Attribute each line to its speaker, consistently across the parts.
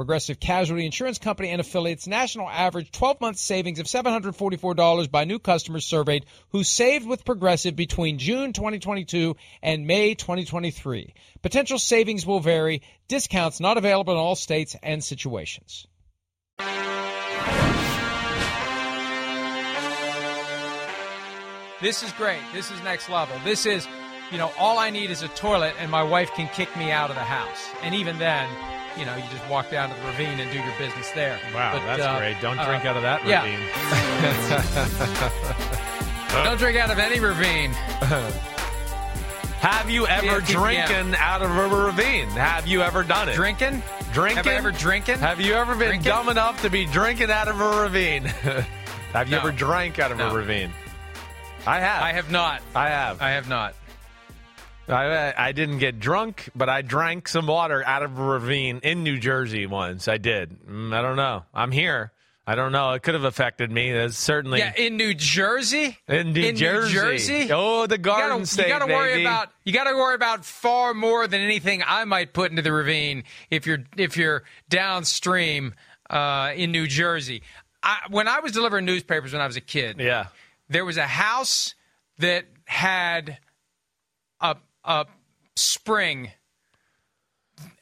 Speaker 1: Progressive Casualty Insurance Company and affiliates national average 12 month savings of $744 by new customers surveyed who saved with Progressive between June 2022 and May 2023. Potential savings will vary. Discounts not available in all states and situations. This is great. This is next level. This is, you know, all I need is a toilet and my wife can kick me out of the house. And even then, you know, you just walk down to the ravine and do your business there.
Speaker 2: Wow,
Speaker 1: But,
Speaker 2: that's
Speaker 1: uh,
Speaker 2: great. Don't
Speaker 1: uh,
Speaker 2: drink out of that
Speaker 1: yeah.
Speaker 2: ravine.
Speaker 1: Don't drink out of any ravine.
Speaker 2: Have you ever
Speaker 1: Yeah,
Speaker 2: drinking out of a ravine? Have you ever done it?
Speaker 1: Drinking?
Speaker 2: Drinking?
Speaker 1: Have I ever drinking?
Speaker 2: Have you ever been
Speaker 1: Drinking?
Speaker 2: dumb enough to be drinking out of a ravine? have you
Speaker 1: No.
Speaker 2: ever drank out of
Speaker 1: No.
Speaker 2: a ravine? I have.
Speaker 1: I have not.
Speaker 2: I have.
Speaker 1: I have not.
Speaker 2: I, I didn't get drunk, but I drank some water out of a ravine in New Jersey once. I did. Mm, I don't know. I'm here. I don't know. It could have affected me. That's certainly
Speaker 1: Yeah, in New Jersey.
Speaker 2: in New
Speaker 1: in
Speaker 2: Jersey.
Speaker 1: New Jersey.
Speaker 2: Oh, the
Speaker 1: You
Speaker 2: Garden
Speaker 1: gotta,
Speaker 2: State,
Speaker 1: you gotta worry
Speaker 2: baby.
Speaker 1: about you gotta worry about far more than anything I might put into the ravine if you're if you're downstream uh, in New Jersey. I, when I was delivering newspapers when I was a kid,
Speaker 2: Yeah.
Speaker 1: there was a house that had a a spring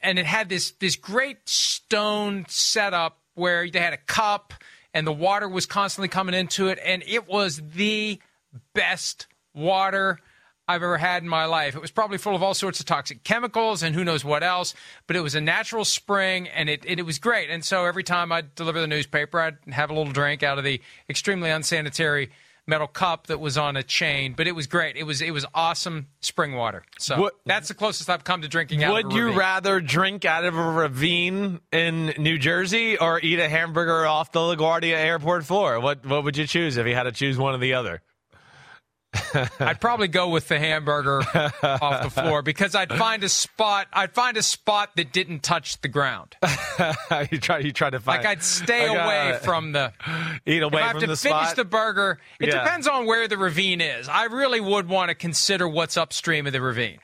Speaker 1: and it had this this great stone setup where they had a cup and the water was constantly coming into it and it was the best water I've ever had in my life. It was probably full of all sorts of toxic chemicals and who knows what else, but it was a natural spring and it, it, it was great. And so every time I'd deliver the newspaper, I'd have a little drink out of the extremely unsanitary metal cup that was on a chain, but it was great. It was it was awesome spring water. So
Speaker 2: What-
Speaker 1: that's the closest I've come to drinking out
Speaker 2: Would
Speaker 1: of a
Speaker 2: you rather drink out of a ravine in New Jersey or eat a hamburger off the LaGuardia airport floor? What what would you choose if you had to choose one or the other?
Speaker 1: I'd probably go with the hamburger off the floor because I'd find a spot. I'd find a spot that didn't touch the ground.
Speaker 2: you try you try to find
Speaker 1: Like I'd stay
Speaker 2: Like, uh,
Speaker 1: away from the.
Speaker 2: eat away
Speaker 1: if I have
Speaker 2: from
Speaker 1: to
Speaker 2: the
Speaker 1: finish
Speaker 2: spot.
Speaker 1: the burger, it
Speaker 2: Yeah.
Speaker 1: depends on where the ravine is. I really would want to consider what's upstream of the ravine.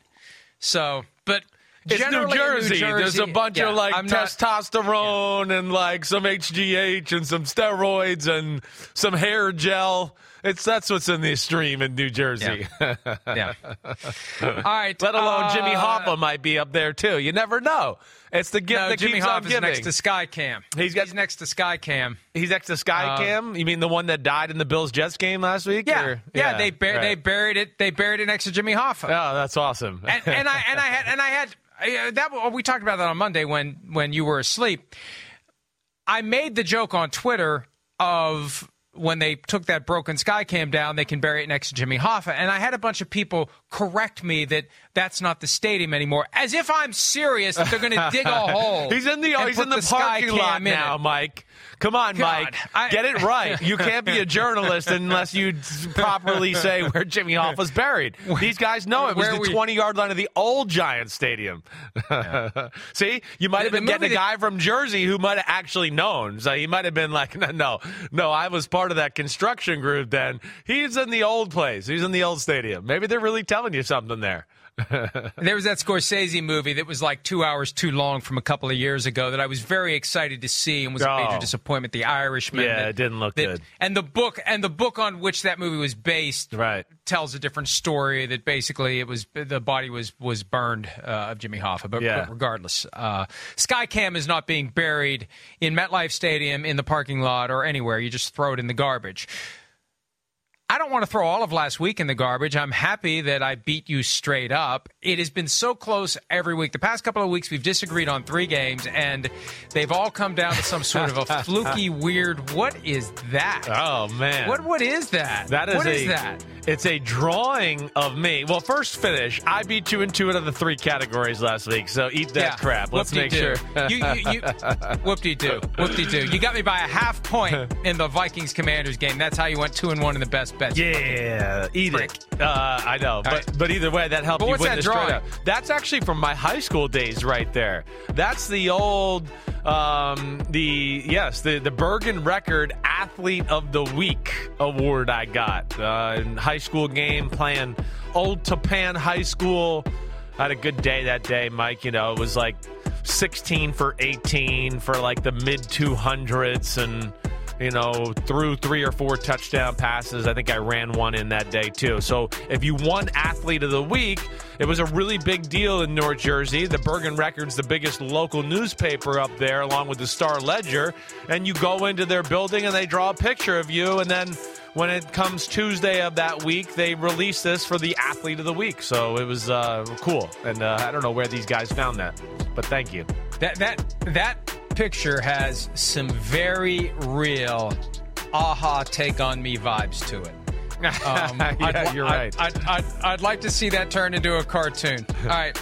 Speaker 1: So, but
Speaker 2: It's New
Speaker 1: generally in
Speaker 2: Jersey. There's a bunch
Speaker 1: yeah,
Speaker 2: of like
Speaker 1: I'm not-
Speaker 2: testosterone and like some HGH and some steroids and some hair gel. It's that's what's in the stream in New Jersey.
Speaker 1: yeah. All right.
Speaker 2: Let alone Jimmy
Speaker 1: uh,
Speaker 2: Hoffa might be up there too. You never know. It's the gift
Speaker 1: No,
Speaker 2: that
Speaker 1: Jimmy
Speaker 2: keeps on
Speaker 1: Hoffa's
Speaker 2: giving.
Speaker 1: next to Skycam.
Speaker 2: He's got-
Speaker 1: He's next to Skycam.
Speaker 2: He's next to Skycam. you mean the one that died in the Bills Jets game last week?
Speaker 1: Yeah,
Speaker 2: or-
Speaker 1: yeah. they bur-
Speaker 2: right.
Speaker 1: they buried it. They buried it next to Jimmy Hoffa.
Speaker 2: Oh, that's awesome.
Speaker 1: and, and I and I had and I had uh, that. We talked about that on Monday when when you were asleep. I made the joke on Twitter of when they took that broken sky cam down, they can bury it next to Jimmy Hoffa, and I had a bunch of people correct me that that's not the stadium anymore, as if I'm serious that they're going to dig a hole.
Speaker 2: He's in the he's in the, parking lot now. Mike. Come on,
Speaker 1: God,
Speaker 2: Mike.
Speaker 1: I-
Speaker 2: Get it right. You can't be a journalist unless you properly say where Jimmy Hoff was buried. These guys know it was the 20 yard line of the old Giants Stadium. See, you might have
Speaker 1: The
Speaker 2: been getting a guy from Jersey who might have actually known. So he might have been like, no, no, no, I was part of that construction group then. He's in the old place. He's in the old stadium. Maybe they're really telling you something there.
Speaker 1: There was that Scorsese movie that was like two hours too long from a couple of years ago that I was very excited to see and was a major
Speaker 2: Oh.
Speaker 1: disappointment. The Irishman.
Speaker 2: Yeah,
Speaker 1: that-
Speaker 2: it didn't look
Speaker 1: that-
Speaker 2: good.
Speaker 1: And the book and the book on which that movie was based
Speaker 2: Right.
Speaker 1: tells a different story. That basically it was the body was was burned uh, of Jimmy Hoffa. But,
Speaker 2: Yeah.
Speaker 1: but regardless, uh, Skycam is not being buried in MetLife Stadium in the parking lot or anywhere. You just throw it in the garbage. I don't want to throw all of last week in the garbage. I'm happy that I beat you straight up. It has been so close every week. The past couple of weeks, we've disagreed on three games, and they've all come down to some sort of a fluky, weird. What is that?
Speaker 2: Oh, man.
Speaker 1: What what is that?
Speaker 2: That is
Speaker 1: What
Speaker 2: a,
Speaker 1: is that?
Speaker 2: It's a drawing of me. Well, first finish. I beat you in two out of the three categories last week, so eat that crap. Let's make sure.
Speaker 1: you, you, you, whoop-de-doo. Whoop-de-doo. You got me by a half point in the Vikings Commanders game. That's how you went two and one in the best
Speaker 2: Yeah, eat it. Uh, I know, but
Speaker 1: right.
Speaker 2: but either way, that helped
Speaker 1: But
Speaker 2: you
Speaker 1: what's
Speaker 2: win
Speaker 1: that
Speaker 2: the
Speaker 1: drawing?
Speaker 2: That's actually from my high school days, right there. That's the old, um, the yes, the the Bergen Record Athlete of the Week award I got uh, in high school game playing Old Tappan High School. I had a good day that day, Mike. You know, it was like 16 for 18 for like the mid 200s and you know, threw three or four touchdown passes. I think I ran one in that day too. So if you won athlete of the week, it was a really big deal in North Jersey. The Bergen Record's the biggest local newspaper up there, along with the Star Ledger. And you go into their building and they draw a picture of you. And then when it comes Tuesday of that week, they release this for the athlete of the week. So it was uh, cool. And uh, I don't know where these guys found that, but thank you.
Speaker 1: That that that picture has some very real aha take on me vibes to it. Um,
Speaker 2: Yeah,
Speaker 1: I'd,
Speaker 2: you're right.
Speaker 1: I'd, I'd, I'd like to see that turn into a cartoon. All right.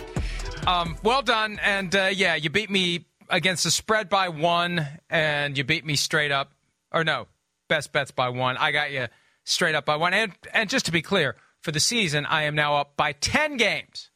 Speaker 1: Um, well done. And uh, yeah, you beat me against the spread by one, and you beat me straight up. Or no, best bets by one. I got you straight up by one. And, and just to be clear, for the season, I am now up by 10 games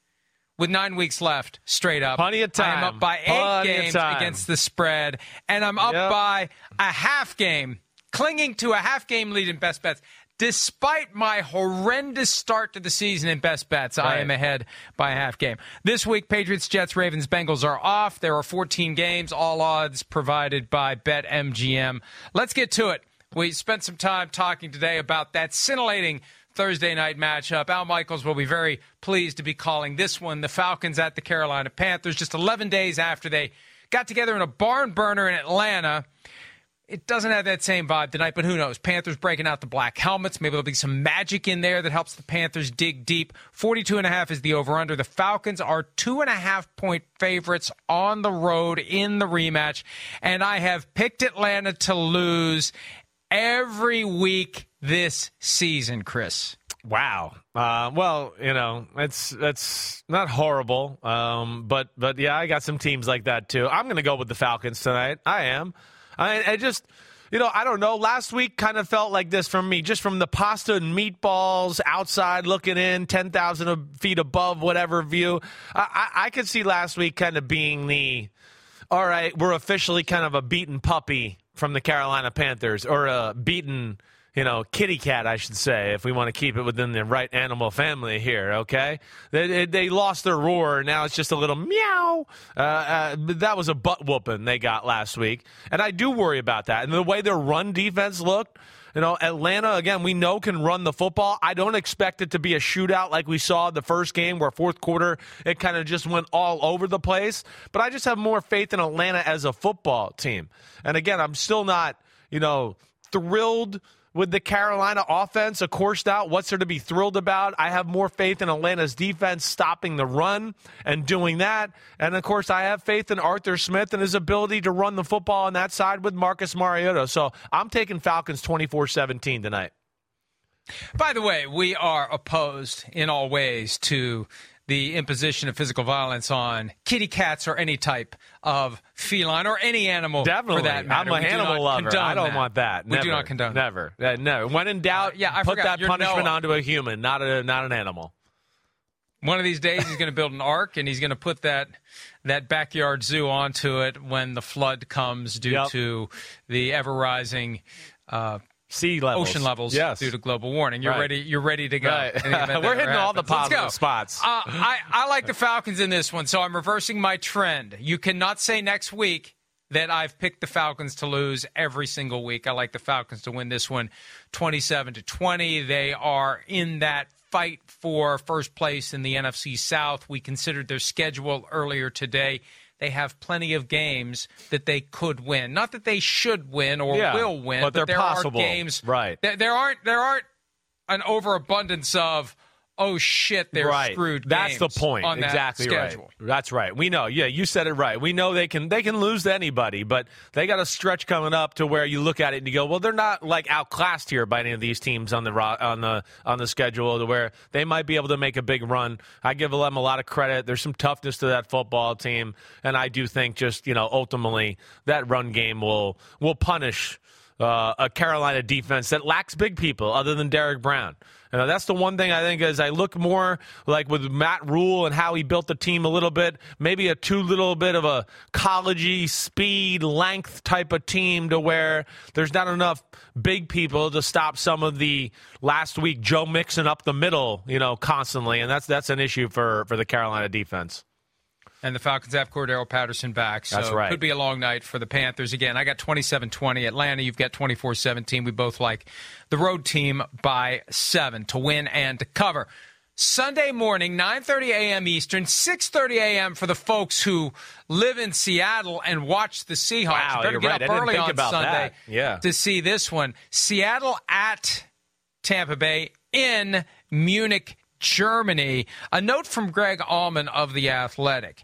Speaker 1: with nine weeks left, straight up.
Speaker 2: Plenty of time.
Speaker 1: up by eight
Speaker 2: Plenty
Speaker 1: games against the spread, and I'm up
Speaker 2: Yep.
Speaker 1: by a half game, clinging to a half game lead in best bets. Despite my horrendous start to the season in best bets, I am ahead by a half game. This week, Patriots, Jets, Ravens, Bengals are off. There are 14 games, all odds provided by BetMGM. Let's get to it. We spent some time talking today about that scintillating Thursday night matchup. Al Michaels will be very pleased to be calling this one the Falcons at the Carolina Panthers just 11 days after they got together in a barn burner in Atlanta. It doesn't have that same vibe tonight, but who knows? Panthers breaking out the black helmets. Maybe there'll be some magic in there that helps the Panthers dig deep. 42 and a half is the over under. The Falcons are two and a half point favorites on the road in the rematch. And I have picked Atlanta to lose every week this season, Chris.
Speaker 2: Wow. Uh, well, you know, it's that's not horrible. Um, but but yeah, I got some teams like that too. I'm going to go with the Falcons tonight. I am. I, I just. You know, I don't know. Last week kind of felt like this from me, just from the pasta and meatballs outside looking in, 10,000 feet above whatever view. I, I, I could see last week kind of being the, all right, we're officially kind of a beaten puppy from the Carolina Panthers, or a beaten, you know, kitty cat, I should say, if we want to keep it within the right animal family here. Okay, they, they, lost their roar. Now it's just a little meow. Uh, uh, that was a butt whooping they got last week, and I do worry about that. And the way their run defense looked. You know, Atlanta, again, we know can run the football. I don't expect it to be a shootout like we saw the first game where fourth quarter it kind of just went all over the place. But I just have more faith in Atlanta as a football team. And again, I'm still not, you know, thrilled with the Carolina offense, of course, now what's there to be thrilled about? I have more faith in Atlanta's defense stopping the run and doing that. And of course, I have faith in Arthur Smith and his ability to run the football on that side with Marcus Mariota. So I'm taking Falcons 24 17 tonight.
Speaker 1: By the way, we are opposed in all ways to the imposition of physical violence on kitty cats or any type of feline or any animal
Speaker 2: Definitely.
Speaker 1: for that matter.
Speaker 2: I'm a
Speaker 1: We
Speaker 2: animal lover. I don't
Speaker 1: that.
Speaker 2: want that.
Speaker 1: We do not condone.
Speaker 2: Never. Uh, no. When in doubt,
Speaker 1: Uh, yeah, I
Speaker 2: put
Speaker 1: forgot.
Speaker 2: that
Speaker 1: You're
Speaker 2: punishment
Speaker 1: Noah.
Speaker 2: onto a human, not a not an animal.
Speaker 1: One of these days, he's going to build an ark and he's going to put that that backyard zoo onto it when the flood comes due
Speaker 2: Yep.
Speaker 1: to the ever rising uh,
Speaker 2: Sea levels,
Speaker 1: ocean levels
Speaker 2: yes.
Speaker 1: due to global warming. You're
Speaker 2: Right.
Speaker 1: ready. You're ready to go.
Speaker 2: Right.
Speaker 1: in the event that
Speaker 2: We're hitting all the positive spots.
Speaker 1: Uh, I I like the Falcons in this one, so I'm reversing my trend. You cannot say next week that I've picked the Falcons to lose every single week. I like the Falcons to win this one 27 to 20. They are in that fight for first place in the NFC South. We considered their schedule earlier today. They have plenty of games that they could win. Not that they should win or
Speaker 2: Yeah,
Speaker 1: will win,
Speaker 2: but they're
Speaker 1: there
Speaker 2: possible.
Speaker 1: are games.
Speaker 2: Right.
Speaker 1: There, there aren't there aren't an overabundance of oh shit they're
Speaker 2: right.
Speaker 1: screwed.
Speaker 2: That's the point.
Speaker 1: on that
Speaker 2: exactly
Speaker 1: schedule.
Speaker 2: right. That's right. We know. Yeah, you said it right. We know they can they can lose to anybody, but they got a stretch coming up to where you look at it and you go, well, they're not like outclassed here by any of these teams on the on the on the schedule to where they might be able to make a big run. I give them a lot of credit. There's some toughness to that football team, and I do think just you know ultimately that run game will will punish uh, a Carolina defense that lacks big people other than Derrick Brown. You that's the one thing I think as I look more like with Matt Rhule and how he built the team a little bit, maybe a too little bit of a collegey speed length type of team to where there's not enough big people to stop some of the last week Joe Mixon up the middle, you know, constantly, and that's that's an issue for for the Carolina defense.
Speaker 1: And the Falcons have Cordarrelle Patterson back. So
Speaker 2: That's right.
Speaker 1: could be a long night for the Panthers. Again, I got 27 20. Atlanta, you've got 24 17. We both like the road team by seven to win and to cover. Sunday morning, 9:30 a.m. Eastern, 6:30 a.m. for the folks who live in Seattle and watch the Seahawks.
Speaker 2: Wow,
Speaker 1: you better
Speaker 2: you're
Speaker 1: get
Speaker 2: right.
Speaker 1: Up early on Sunday.
Speaker 2: Yeah.
Speaker 1: to see this one. Seattle at Tampa Bay in Munich, Germany. A note from Greg Auman of The Athletic.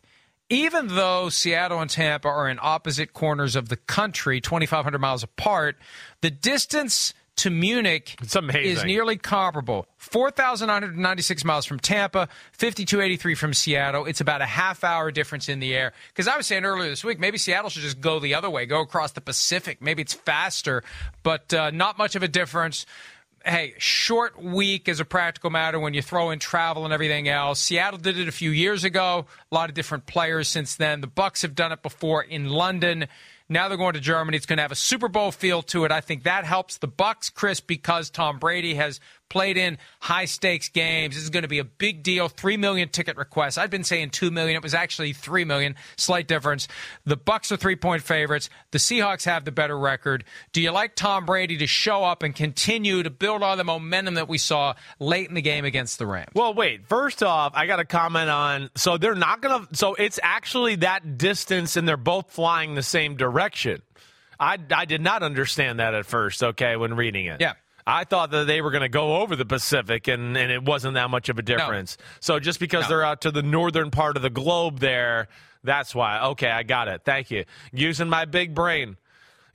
Speaker 1: Even though Seattle and Tampa are in opposite corners of the country, 2,500 miles apart, the distance to Munich is nearly comparable. 4,996 miles from Tampa, 5,283 from Seattle. It's about a half hour difference in the air. Because I was saying earlier this week, maybe Seattle should just go the other way, go across the Pacific. Maybe it's faster, but uh, not much of a difference hey, short week as a practical matter when you throw in travel and everything else. Seattle did it a few years ago. A lot of different players since then. The Bucks have done it before in London. Now they're going to Germany. It's going to have a Super Bowl feel to it. I think that helps the Bucks, Chris, because Tom Brady has played in high stakes games. This is going to be a big deal. Three million ticket requests. I've been saying two million. It was actually three million. Slight difference. The Bucks are three point favorites. The Seahawks have the better record. Do you like Tom Brady to show up and continue to build on the momentum that we saw late in the game against the Rams?
Speaker 2: Well, wait. First off, I got to comment on. So they're not going to. So it's actually that distance, and they're both flying the same direction. I, I did not understand that at first. Okay, when reading it.
Speaker 1: Yeah.
Speaker 2: I thought that they were going to go over the Pacific, and, and it wasn't that much of a difference. So just because
Speaker 1: No.
Speaker 2: they're out to the northern part of the globe, there, that's why. Okay, I got it. Thank you. Using my big brain.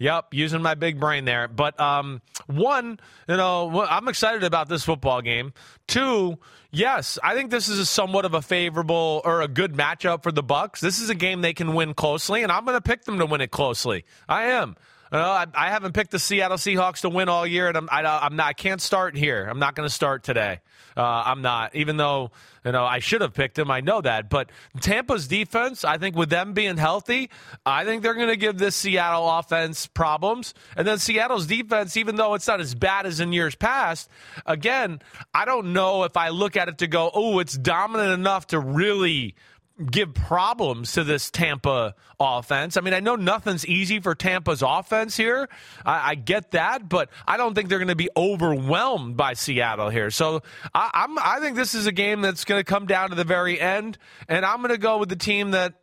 Speaker 2: Yep, using my big brain there. But um, one, you know, I'm excited about this football game. Two, yes, I think this is a somewhat of a favorable or a good matchup for the Bucks. This is a game they can win closely, and I'm going to pick them to win it closely. I am. Know, I, I haven't picked the Seattle Seahawks to win all year, and I'm, I, I'm not. I can't start here. I'm not going to start today. Uh, I'm not, even though you know I should have picked them. I know that, but Tampa's defense, I think, with them being healthy, I think they're going to give this Seattle offense problems. And then Seattle's defense, even though it's not as bad as in years past, again, I don't know if I look at it to go, oh, it's dominant enough to really give problems to this Tampa offense. I mean, I know nothing's easy for Tampa's offense here. I, I get that, but I don't think they're going to be overwhelmed by Seattle here. So I, I'm, I think this is a game that's going to come down to the very end, and I'm going to go with the team that.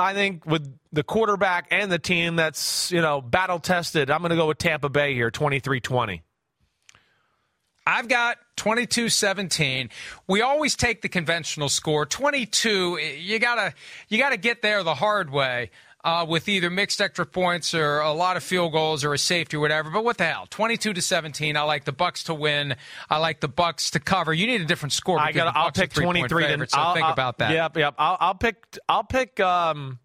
Speaker 2: I think with the quarterback and the team that's, you know, battle tested, I'm going to go with Tampa Bay here, 23 20.
Speaker 1: I've got 22 17. We always take the conventional score. 22, you got to you got to get there the hard way. uh, with either mixed extra points or a lot of field goals or a safety or whatever. But what the hell? 22 to 17. I like the Bucks to win. I like the Bucks to cover. You need a different score.
Speaker 2: I got. I'll pick 23.
Speaker 1: Favorite, so
Speaker 2: I'll,
Speaker 1: think
Speaker 2: I'll,
Speaker 1: about that.
Speaker 2: Yep, yep. I'll, I'll pick. I'll pick. Um,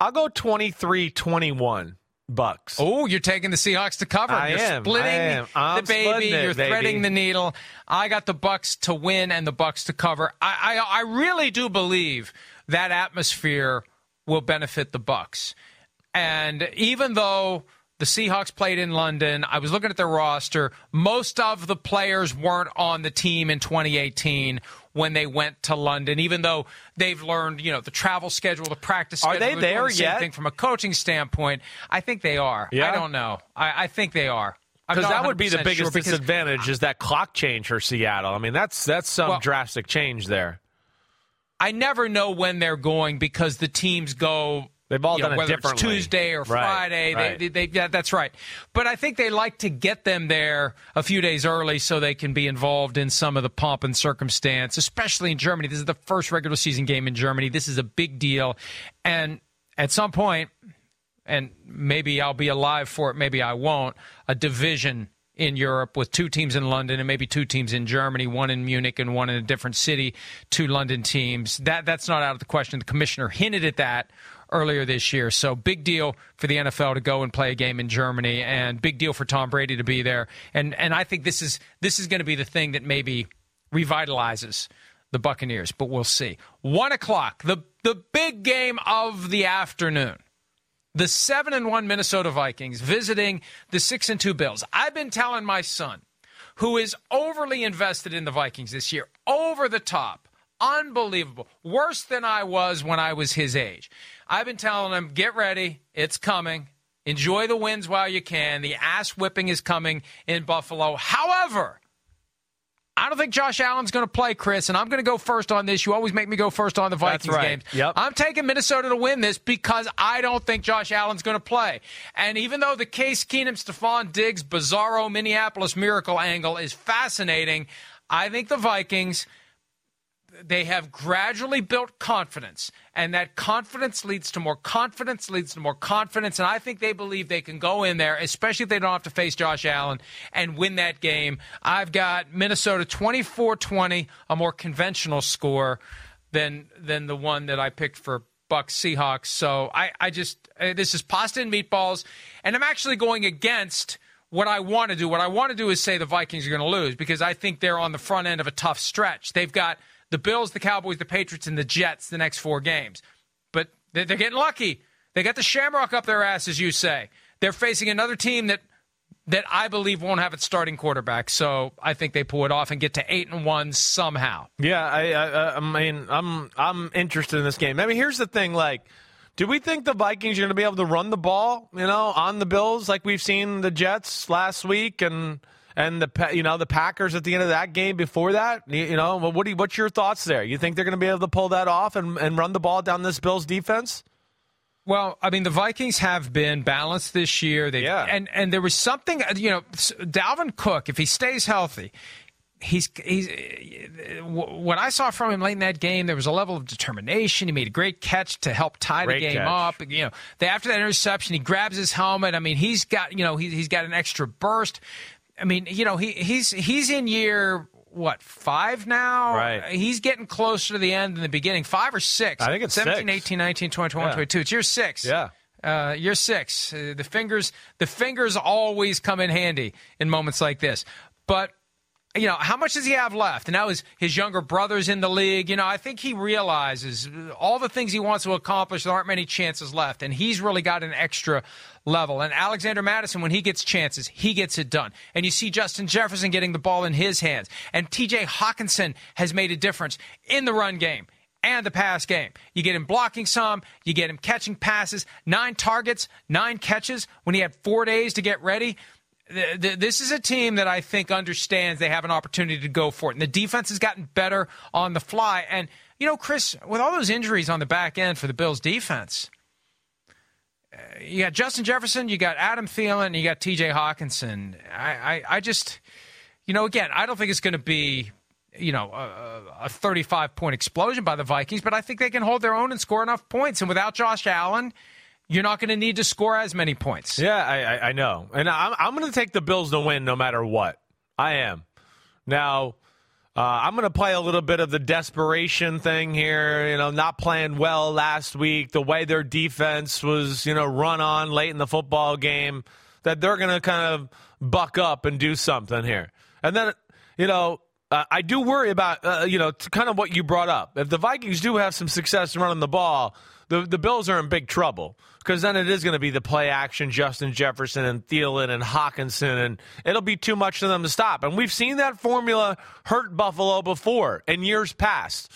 Speaker 2: I'll go 23-21. Bucks.
Speaker 1: Oh, you're taking the Seahawks to cover.
Speaker 2: I
Speaker 1: you're
Speaker 2: am.
Speaker 1: splitting
Speaker 2: I am. I'm
Speaker 1: the baby.
Speaker 2: it,
Speaker 1: you're
Speaker 2: baby.
Speaker 1: threading the needle. I got the Bucks to win and the Bucks to cover. I, I, I really do believe that atmosphere will benefit the Bucks. And even though the Seahawks played in London, I was looking at their roster. Most of the players weren't on the team in 2018 when they went to London, even though they've learned, you know, the travel schedule, the practice
Speaker 2: Are
Speaker 1: schedule.
Speaker 2: they
Speaker 1: They're
Speaker 2: there
Speaker 1: the
Speaker 2: yet?
Speaker 1: Thing from a coaching standpoint, I think they are.
Speaker 2: Yeah?
Speaker 1: I don't know. I, I think they are.
Speaker 2: Because that would be the biggest
Speaker 1: sure
Speaker 2: disadvantage is that clock change for Seattle. I mean, that's that's some
Speaker 1: Well-
Speaker 2: drastic change there.
Speaker 1: I never know when they're going because the teams go.
Speaker 2: They've all
Speaker 1: you know,
Speaker 2: done it
Speaker 1: whether it's
Speaker 2: differently.
Speaker 1: Tuesday or
Speaker 2: Right,
Speaker 1: Friday.
Speaker 2: right.
Speaker 1: They, they, yeah, that's right. But I think they like to get them there a few days early so they can be involved in some of the pomp and circumstance, especially in Germany. This is the first regular season game in Germany. This is a big deal, and at some point, and maybe I'll be alive for it, maybe I won't. A division in Europe with two teams in London and maybe two teams in Germany, one in Munich and one in a different city, two London teams. That that's not out of the question. The commissioner hinted at that earlier this year. So big deal for the NFL to go and play a game in Germany and big deal for Tom Brady to be there. And and I think this is this is going to be the thing that maybe revitalizes the Buccaneers, but we'll see. One o'clock, the the big game of the afternoon the seven and one Minnesota Vikings visiting the six and two Bills. I've been telling my son, who is overly invested in the Vikings this year, over the top, unbelievable, worse than I was when I was his age. I've been telling them, get ready, it's coming. Enjoy the wins while you can. The ass whipping is coming in Buffalo. However, I don't think Josh Allen's going to play, Chris, and I'm going to go first on this. You always make me go first on the Vikings
Speaker 2: right.
Speaker 1: games.
Speaker 2: Yep.
Speaker 1: I'm taking Minnesota to win this because I don't think Josh Allen's going to play. And even though the Case Keenum, Stefon Diggs, Bizarro, Minneapolis Miracle angle is fascinating, I think the Vikings they have gradually built confidence, and that confidence leads to more confidence, leads to more confidence. And I think they believe they can go in there, especially if they don't have to face Josh Allen, and win that game. I've got Minnesota 24 20, a more conventional score than, than the one that I picked for Bucks Seahawks. So I, I just, uh, this is pasta and meatballs, and I'm actually going against what I want to do. What I want to do is say the Vikings are going to lose because I think they're on the front end of a tough stretch. They've got the Bills, the Cowboys, the Patriots, and the Jets the next four games. But they're, getting lucky. They got the shamrock up their ass, as you say. They're facing another team that that I believe won't have its starting quarterback. So I think they pull it off and get to eight and one somehow.
Speaker 2: Yeah, I, I, I mean, I'm I'm interested in this game. I mean, here's the thing: like, do we think the Vikings are going to be able to run the ball, you know, on the Bills like we've seen the Jets last week and and the you know the Packers at the end of that game before that? You, know, what do you, what's your thoughts there? You think they're going to be able to pull that off and, and run the ball down this Bills defense?
Speaker 1: Well, I mean, the Vikings have been balanced this year. They
Speaker 2: Yeah.
Speaker 1: and and there was something, uh, you know, Dalvin Cook, if he stays healthy, he's he's uh, what I saw from him late in that game. There was a level of determination. He made a great catch to help tie
Speaker 2: Great
Speaker 1: the game
Speaker 2: catch.
Speaker 1: up. You know, after that interception, he grabs his helmet. I mean, he's got you know he, he's got an extra burst. I mean, you know, he he's he's in year what five now?
Speaker 2: Right.
Speaker 1: He's getting closer to the end than the beginning. Five or six?
Speaker 2: I think it's
Speaker 1: 17,
Speaker 2: six.
Speaker 1: 18, 19, 20, 21,
Speaker 2: Yeah.
Speaker 1: 22. It's year six.
Speaker 2: Yeah.
Speaker 1: Uh, year six. Uh, the fingers, the fingers always come in handy in moments like this. But you know, how much does he have left? And now his, his younger brother's in the league. You know, I think he realizes all the things he wants to accomplish, there aren't many chances left. And he's really got an extra level. And Alexander Mattison, when he gets chances, he gets it done. And you see Justin Jefferson getting the ball in his hands. And TJ Hockenson has made a difference in the run game and the pass game. You get him blocking some, you get him catching passes, nine targets, nine catches when he had four days to get ready. Th- th- This is a team that I think understands they have an opportunity to go for it. And the defense has gotten better on the fly. And, you know, Chris, with all those injuries on the back end for the Bills defense, uh, you got Justin Jefferson, you got Adam Thielen, you got TJ Hockenson. I, I, I just, you know, again, I don't think it's going to be, you know, a, a 35 point explosion by the Vikings, but I think they can hold their own and score enough points. And without Josh Allen, you're not going to need to score as many points.
Speaker 2: Yeah, I, I, I know. And I'm, I'm going to take the Bills to win no matter what. I am. Now, uh, I'm going to play a little bit of the desperation thing here. You know, not playing well last week, the way their defense was, you know, run on late in the football game, that they're going to kind of buck up and do something here. And then, you know, uh, I do worry about, uh, you know, kind of what you brought up. If the Vikings do have some success running the ball, the, the Bills are in big trouble because then it is going to be the play action Justin Jefferson and Thielen and Hockenson, and it'll be too much for them to stop. And we've seen that formula hurt Buffalo before in years past.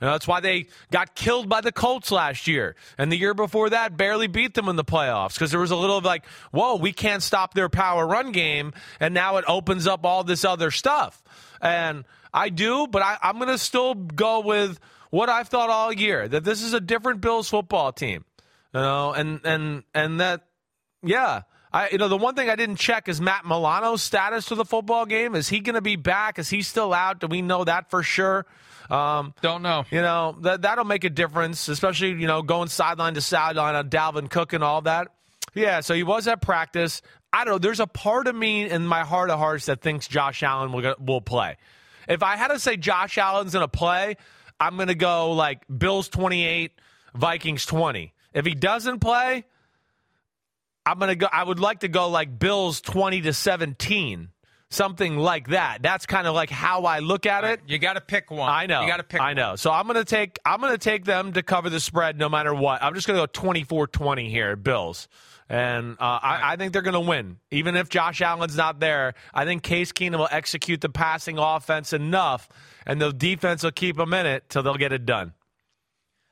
Speaker 2: That's why they got killed by the Colts last year. And the year before that, barely beat them in the playoffs because there was a little of like, whoa, we can't stop their power run game. And now it opens up all this other stuff. And I do, but I, I'm going to still go with what I've thought all year that this is a different Bills football team. You know, and and and that, yeah. I, you know, the one thing I didn't check is Matt Milano's status for the football game. Is he going to be back? Is he still out? Do we know that for sure?
Speaker 1: Um, Don't know.
Speaker 2: You know that that'll make a difference, especially you know going sideline to sideline on Dalvin Cook and all that. Yeah, so he was at practice. I don't know. There's a part of me in my heart of hearts that thinks Josh Allen will will play. If I had to say Josh Allen's going to play, I'm going to go like Bills 28, Vikings 20. If he doesn't play, I'm to go I would like to go like Bills 20 to 17. Something like that. That's kind of like how I look at it.
Speaker 1: You got to pick one.
Speaker 2: I know.
Speaker 1: You got to pick.
Speaker 2: I know.
Speaker 1: One.
Speaker 2: So I'm going to take. I'm to take them to cover the spread no matter what. I'm just going to go 24-20 here, Bills. And uh, I, I, think they're going to win. Even if Josh Allen's not there, I think Case Keenum will execute the passing offense enough, and the defense will keep them in it till they'll get it done.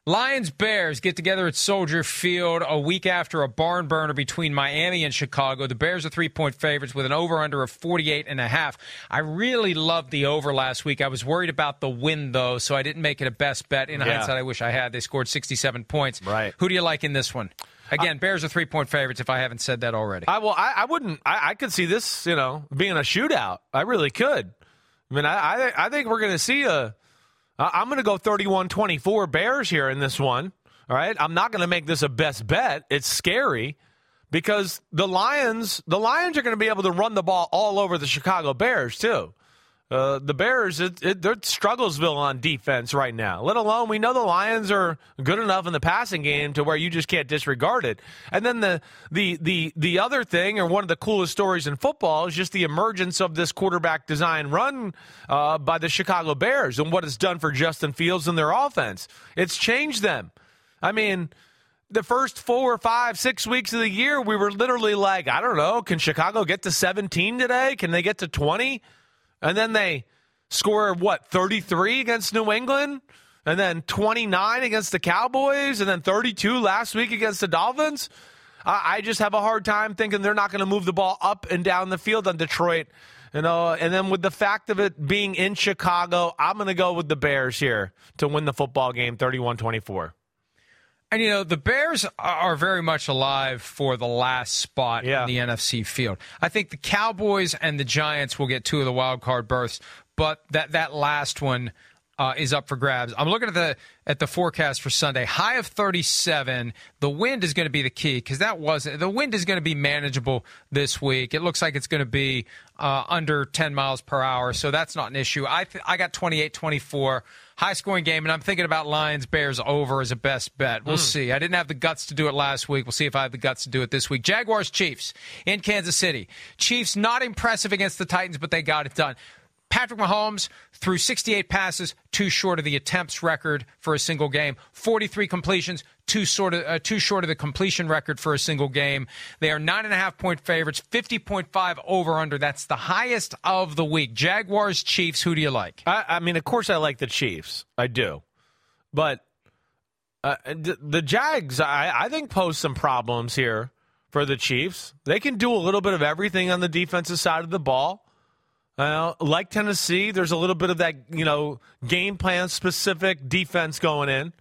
Speaker 1: Lions Bears get together at Soldier Field a week after a barn burner between Miami and Chicago. The Bears are three point favorites with an over under of 48 and a half. I really loved the over last week. I was worried about the win though, so I didn't make it a best bet. In yeah. hindsight, I wish I had. They scored 67 points.
Speaker 2: Right.
Speaker 1: Who do you like in this one? Again, Bears are three point favorites. If I haven't said that already,
Speaker 2: I well, I, I wouldn't. I, I, could see this, you know, being a shootout. I really could. I mean, I I, I think we're going to see a. I'm going to go 31-24 Bears here in this one. All right, I'm not going to make this a best bet. It's scary because the Lions, the Lions are going to be able to run the ball all over the Chicago Bears too. Uh, the Bears, it, it, they're Strugglesville on defense right now. Let alone we know the Lions are good enough in the passing game to where you just can't disregard it. And then the the the the other thing, or one of the coolest stories in football, is just the emergence of this quarterback design run uh, by the Chicago Bears and what it's done for Justin Fields and their offense. It's changed them. I mean the first four, five, six weeks of the year, we were literally like, I don't know, can Chicago get to 17 today? Can they get to 20? And then they score, what, 33 against New England? And then 29 against the Cowboys? And then 32 last week against the Dolphins? I, just have a hard time thinking they're not going to move the ball up and down the field on Detroit. You know, and then with the fact of it being in Chicago, I'm going to go with the Bears here to win the football game 31 24.
Speaker 1: And you know the Bears are very much alive for the last spot yeah. in the NFC field. I think the Cowboys and the Giants will get two of the wild card berths, but that that last one uh, is up for grabs. I'm looking at the at the forecast for Sunday. High of 37. The wind is going to be the key because that wasn't the wind is going to be manageable this week. It looks like it's going to be uh, under 10 miles per hour, so that's not an issue. I th- I got 28-24 high scoring game, and I'm thinking about Lions Bears over as a best bet. We'll mm. see. I didn't have the guts to do it last week. We'll see if I have the guts to do it this week. Jaguars Chiefs in Kansas City. Chiefs not impressive against the Titans, but they got it done. Patrick Mahomes threw 68 passes, too short of the attempts record for a single game. 43 completions, too short of, uh, too short of the completion record for a single game. They are nine and a half point favorites, 50.5 over under. That's the highest of the week. Jaguars, Chiefs. Who do you like?
Speaker 2: I, I mean, of course, I like the Chiefs. I do, but uh, the Jags, I, I think, pose some problems here for the Chiefs. They can do a little bit of everything on the defensive side of the ball. Uh, like Tennessee, there's a little bit of that, you know, game plan specific defense going in.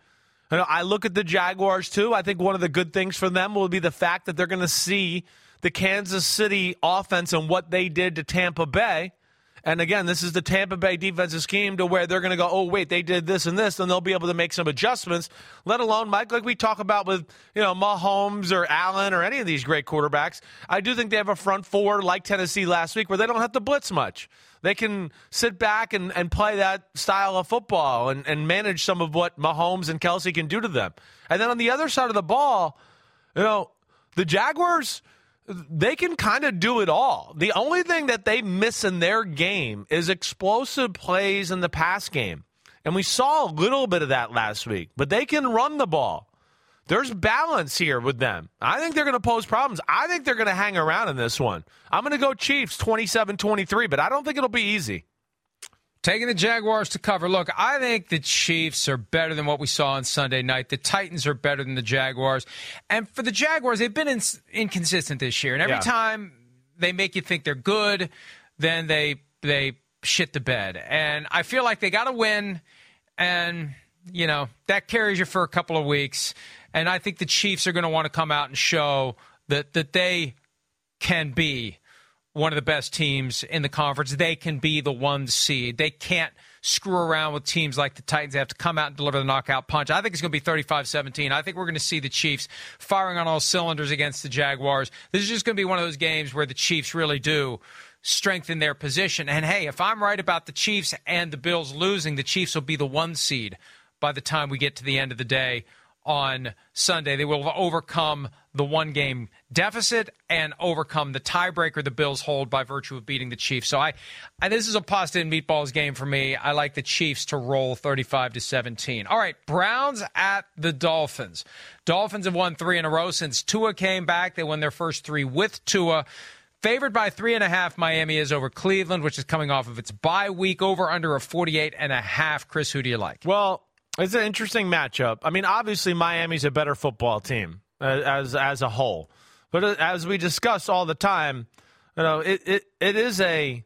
Speaker 2: I look at the Jaguars too. I think one of the good things for them will be the fact that they're going to see the Kansas City offense and what they did to Tampa Bay. And again, this is the Tampa Bay defensive scheme to where they're going to go, oh, wait, they did this and this, and they'll be able to make some adjustments, let alone, Mike, like we talk about with, you know, Mahomes or Allen or any of these great quarterbacks. I do think they have a front four like Tennessee last week where they don't have to blitz much. They can sit back and, and play that style of football and, and manage some of what Mahomes and Kelce can do to them. And then on the other side of the ball, you know, the Jaguars – they can kind of do it all. The only thing that they miss in their game is explosive plays in the pass game. And we saw a little bit of that last week, but they can run the ball. There's balance here with them. I think they're going to pose problems. I think they're going to hang around in this one. I'm going to go Chiefs 27 23, but I don't think it'll be easy.
Speaker 1: Taking the Jaguars to cover. Look, I think the Chiefs are better than what we saw on Sunday night. The Titans are better than the Jaguars. And for the Jaguars, they've been in, inconsistent this year. And every yeah. time they make you think they're good, then they they shit the bed. And I feel like they got to win and you know, that carries you for a couple of weeks. And I think the Chiefs are going to want to come out and show that that they can be one of the best teams in the conference. They can be the one seed. They can't screw around with teams like the Titans. They have to come out and deliver the knockout punch. I think it's going to be 35 17. I think we're going to see the Chiefs firing on all cylinders against the Jaguars. This is just going to be one of those games where the Chiefs really do strengthen their position. And hey, if I'm right about the Chiefs and the Bills losing, the Chiefs will be the one seed by the time we get to the end of the day on Sunday. They will overcome the one game deficit and overcome the tiebreaker the Bills hold by virtue of beating the Chiefs. So I, I, this is a pasta and meatballs game for me. I like the Chiefs to roll 35 to 17. All right, Browns at the Dolphins. Dolphins have won three in a row since Tua came back. They won their first three with Tua. Favored by three and a half, Miami is over Cleveland, which is coming off of its bye week. Over under a 48 and a half. Chris, who do you like?
Speaker 2: Well, it's an interesting matchup. I mean, obviously Miami's a better football team uh, as as a whole, but uh, as we discuss all the time, you know, it, it it is a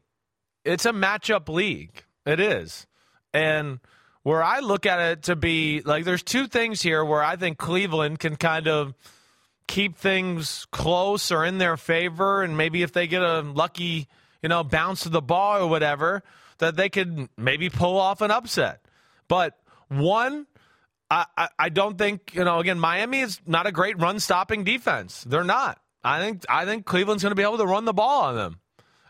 Speaker 2: it's a matchup league. It is, and where I look at it to be like, there's two things here where I think Cleveland can kind of keep things close or in their favor, and maybe if they get a lucky, you know, bounce of the ball or whatever, that they could maybe pull off an upset. But one, I, I, I don't think you know. Again, Miami is not a great run stopping defense. They're not. I think I think Cleveland's going to be able to run the ball on them.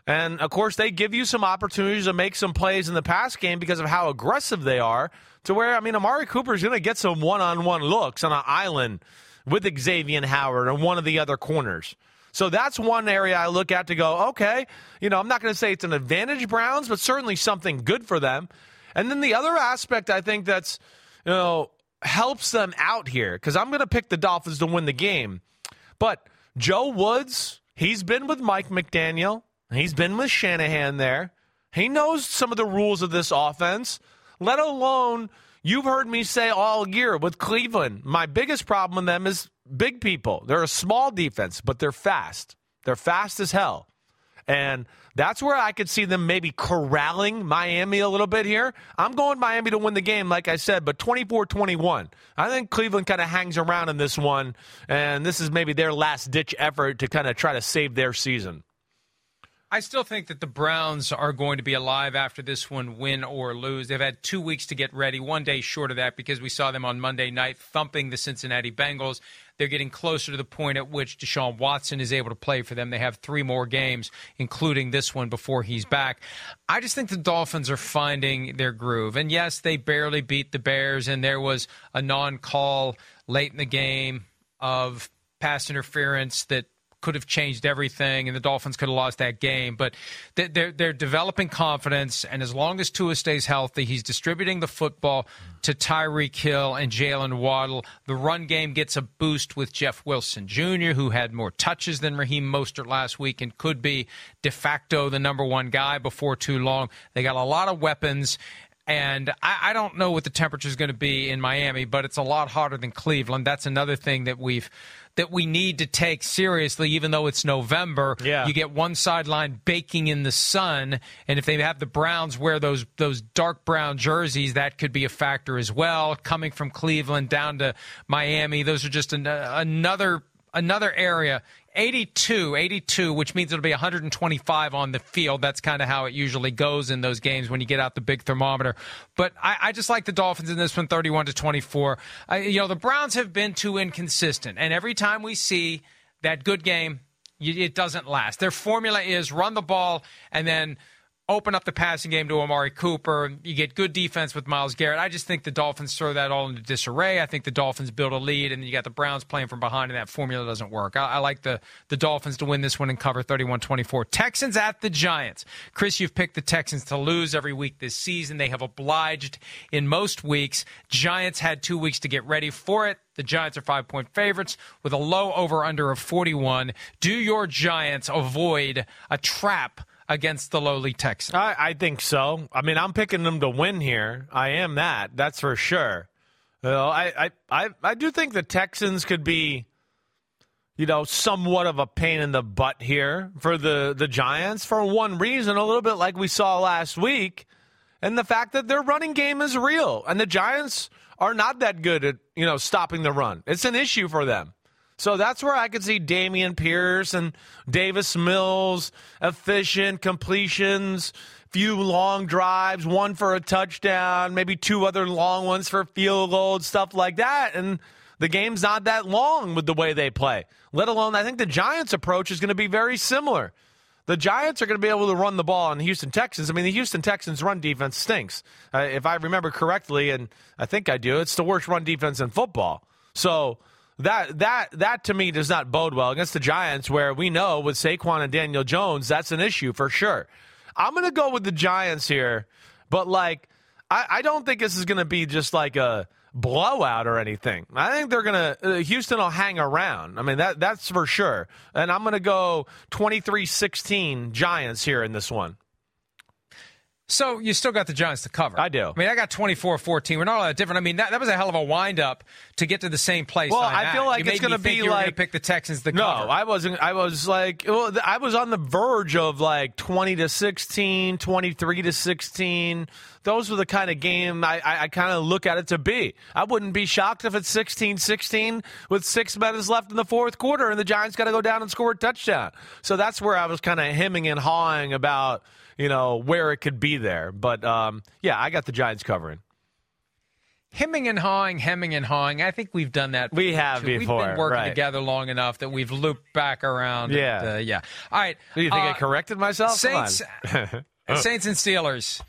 Speaker 2: And of course, they give you some opportunities to make some plays in the pass game because of how aggressive they are. To where I mean, Amari Cooper is going to get some one-on-one looks on an island with Xavier Howard and one of the other corners. So that's one area I look at to go, okay, you know, I'm not going to say it's an advantage Browns, but certainly something good for them. And then the other aspect I think that's, you know, helps them out here, because I'm going to pick the Dolphins to win the game. But Joe Woods, he's been with Mike McDaniel, he's been with Shanahan there. He knows some of the rules of this offense, let alone you've heard me say all year with Cleveland. My biggest problem with them is big people. They're a small defense, but they're fast. They're fast as hell. And that's where I could see them maybe corralling Miami a little bit here. I'm going Miami to win the game, like I said, but 24 21. I think Cleveland kind of hangs around in this one, and this is maybe their last ditch effort to kind of try to save their season.
Speaker 1: I still think that the Browns are going to be alive after this one, win or lose. They've had two weeks to get ready, one day short of that because we saw them on Monday night thumping the Cincinnati Bengals. They're getting closer to the point at which Deshaun Watson is able to play for them. They have three more games, including this one, before he's back. I just think the Dolphins are finding their groove. And yes, they barely beat the Bears, and there was a non call late in the game of pass interference that could have changed everything, and the Dolphins could have lost that game. But they're they're developing confidence, and as long as Tua stays healthy, he's distributing the football to Tyreek Hill and Jaylen Waddle. The run game gets a boost with Jeff Wilson Jr., who had more touches than Raheem Mostert last week and could be de facto the number one guy before too long. They got a lot of weapons. And I, I, don't know what the temperature is going to be in Miami, but it's a lot hotter than Cleveland. That's another thing that we've that we need to take seriously, even though it's November.
Speaker 2: Yeah.
Speaker 1: You get one sideline baking in the sun, and if they have the Browns wear those those dark brown jerseys, that could be a factor as well. Coming from Cleveland down to Miami, those are just an, uh, another another area 82, 82, which means it'll be 125 on the field. That's kind of how it usually goes in those games when you get out the big thermometer. But I, I just like the Dolphins in this one, 31 to 24. I, you know, the Browns have been too inconsistent, and every time we see that good game, it doesn't last. Their formula is run the ball and then open up the passing game to Amari Cooper. You get good defense with Myles Garrett. I just think the Dolphins throw that all into disarray. I think the Dolphins build a lead, and you got the Browns playing from behind, and that formula doesn't work. I, I like the, the Dolphins to win this one and cover 31 24. Texans at the Giants. Chris, you've picked the Texans to lose every week this season. They have obliged in most weeks. Giants had two weeks to get ready for it. The Giants are five point favorites with a low over under of 41. Do your Giants avoid a trap? Against the lowly Texans?
Speaker 2: I, I, think so. I mean, I'm picking them to win here. I am that. That's for sure. You know, I, I, I, I do think the Texans could be, you know, somewhat of a pain in the butt here for the, the Giants for one reason, a little bit like we saw last week, and the fact that their running game is real. And the Giants are not that good at, you know, stopping the run. It's an issue for them. So that's where I could see Dameon Pierce and Davis Mills, efficient completions, few long drives, one for a touchdown, maybe two other long ones for field goals, stuff like that. And the game's not that long with the way they play. Let alone, I think the Giants' approach is going to be very similar. The Giants are going to be able to run the ball on the Houston Texans. I mean, the Houston Texans' run defense stinks. Uh, if I remember correctly, and I think I do, it's the worst run defense in football. So that that that to me does not bode well against the Giants, where we know with Saquon and Daniel Jones, that's an issue for sure. I'm to go with the Giants here, but like I, I don't think this is to be just like a blowout or anything. I think they're to uh, Houston will hang around. I mean that that's for sure. And I'm to go 23-16 Giants here in this one.
Speaker 1: So you still got the Giants to cover.
Speaker 2: I do.
Speaker 1: I mean, I got 24-14. We're not all that different. I mean, that, that was a hell of a windup to get to the same place.
Speaker 2: Well, I feel like it's going to be like
Speaker 1: pick the Texans the
Speaker 2: no,
Speaker 1: cover.
Speaker 2: No, I wasn't. I was like, well, I was on the verge of like 20 to 16, 23 to 16. Those were the kind of game I, I, I kind of look at it to be. I wouldn't be shocked if it's 16-16 with six minutes left in the fourth quarter and the Giants got to go down and score a touchdown. So that's where I was kind of hemming and hawing about you know, where it could be there. But um, yeah, I got the Giants covering.
Speaker 1: Hemming and hawing, hemming and hawing. I think we've done that.
Speaker 2: We have
Speaker 1: too.
Speaker 2: before.
Speaker 1: We've been working
Speaker 2: right.
Speaker 1: together long enough that we've looped back around.
Speaker 2: Yeah,
Speaker 1: and, uh, yeah. All right.
Speaker 2: Do you think
Speaker 1: uh,
Speaker 2: I corrected myself?
Speaker 1: Saints, Saints and Steelers.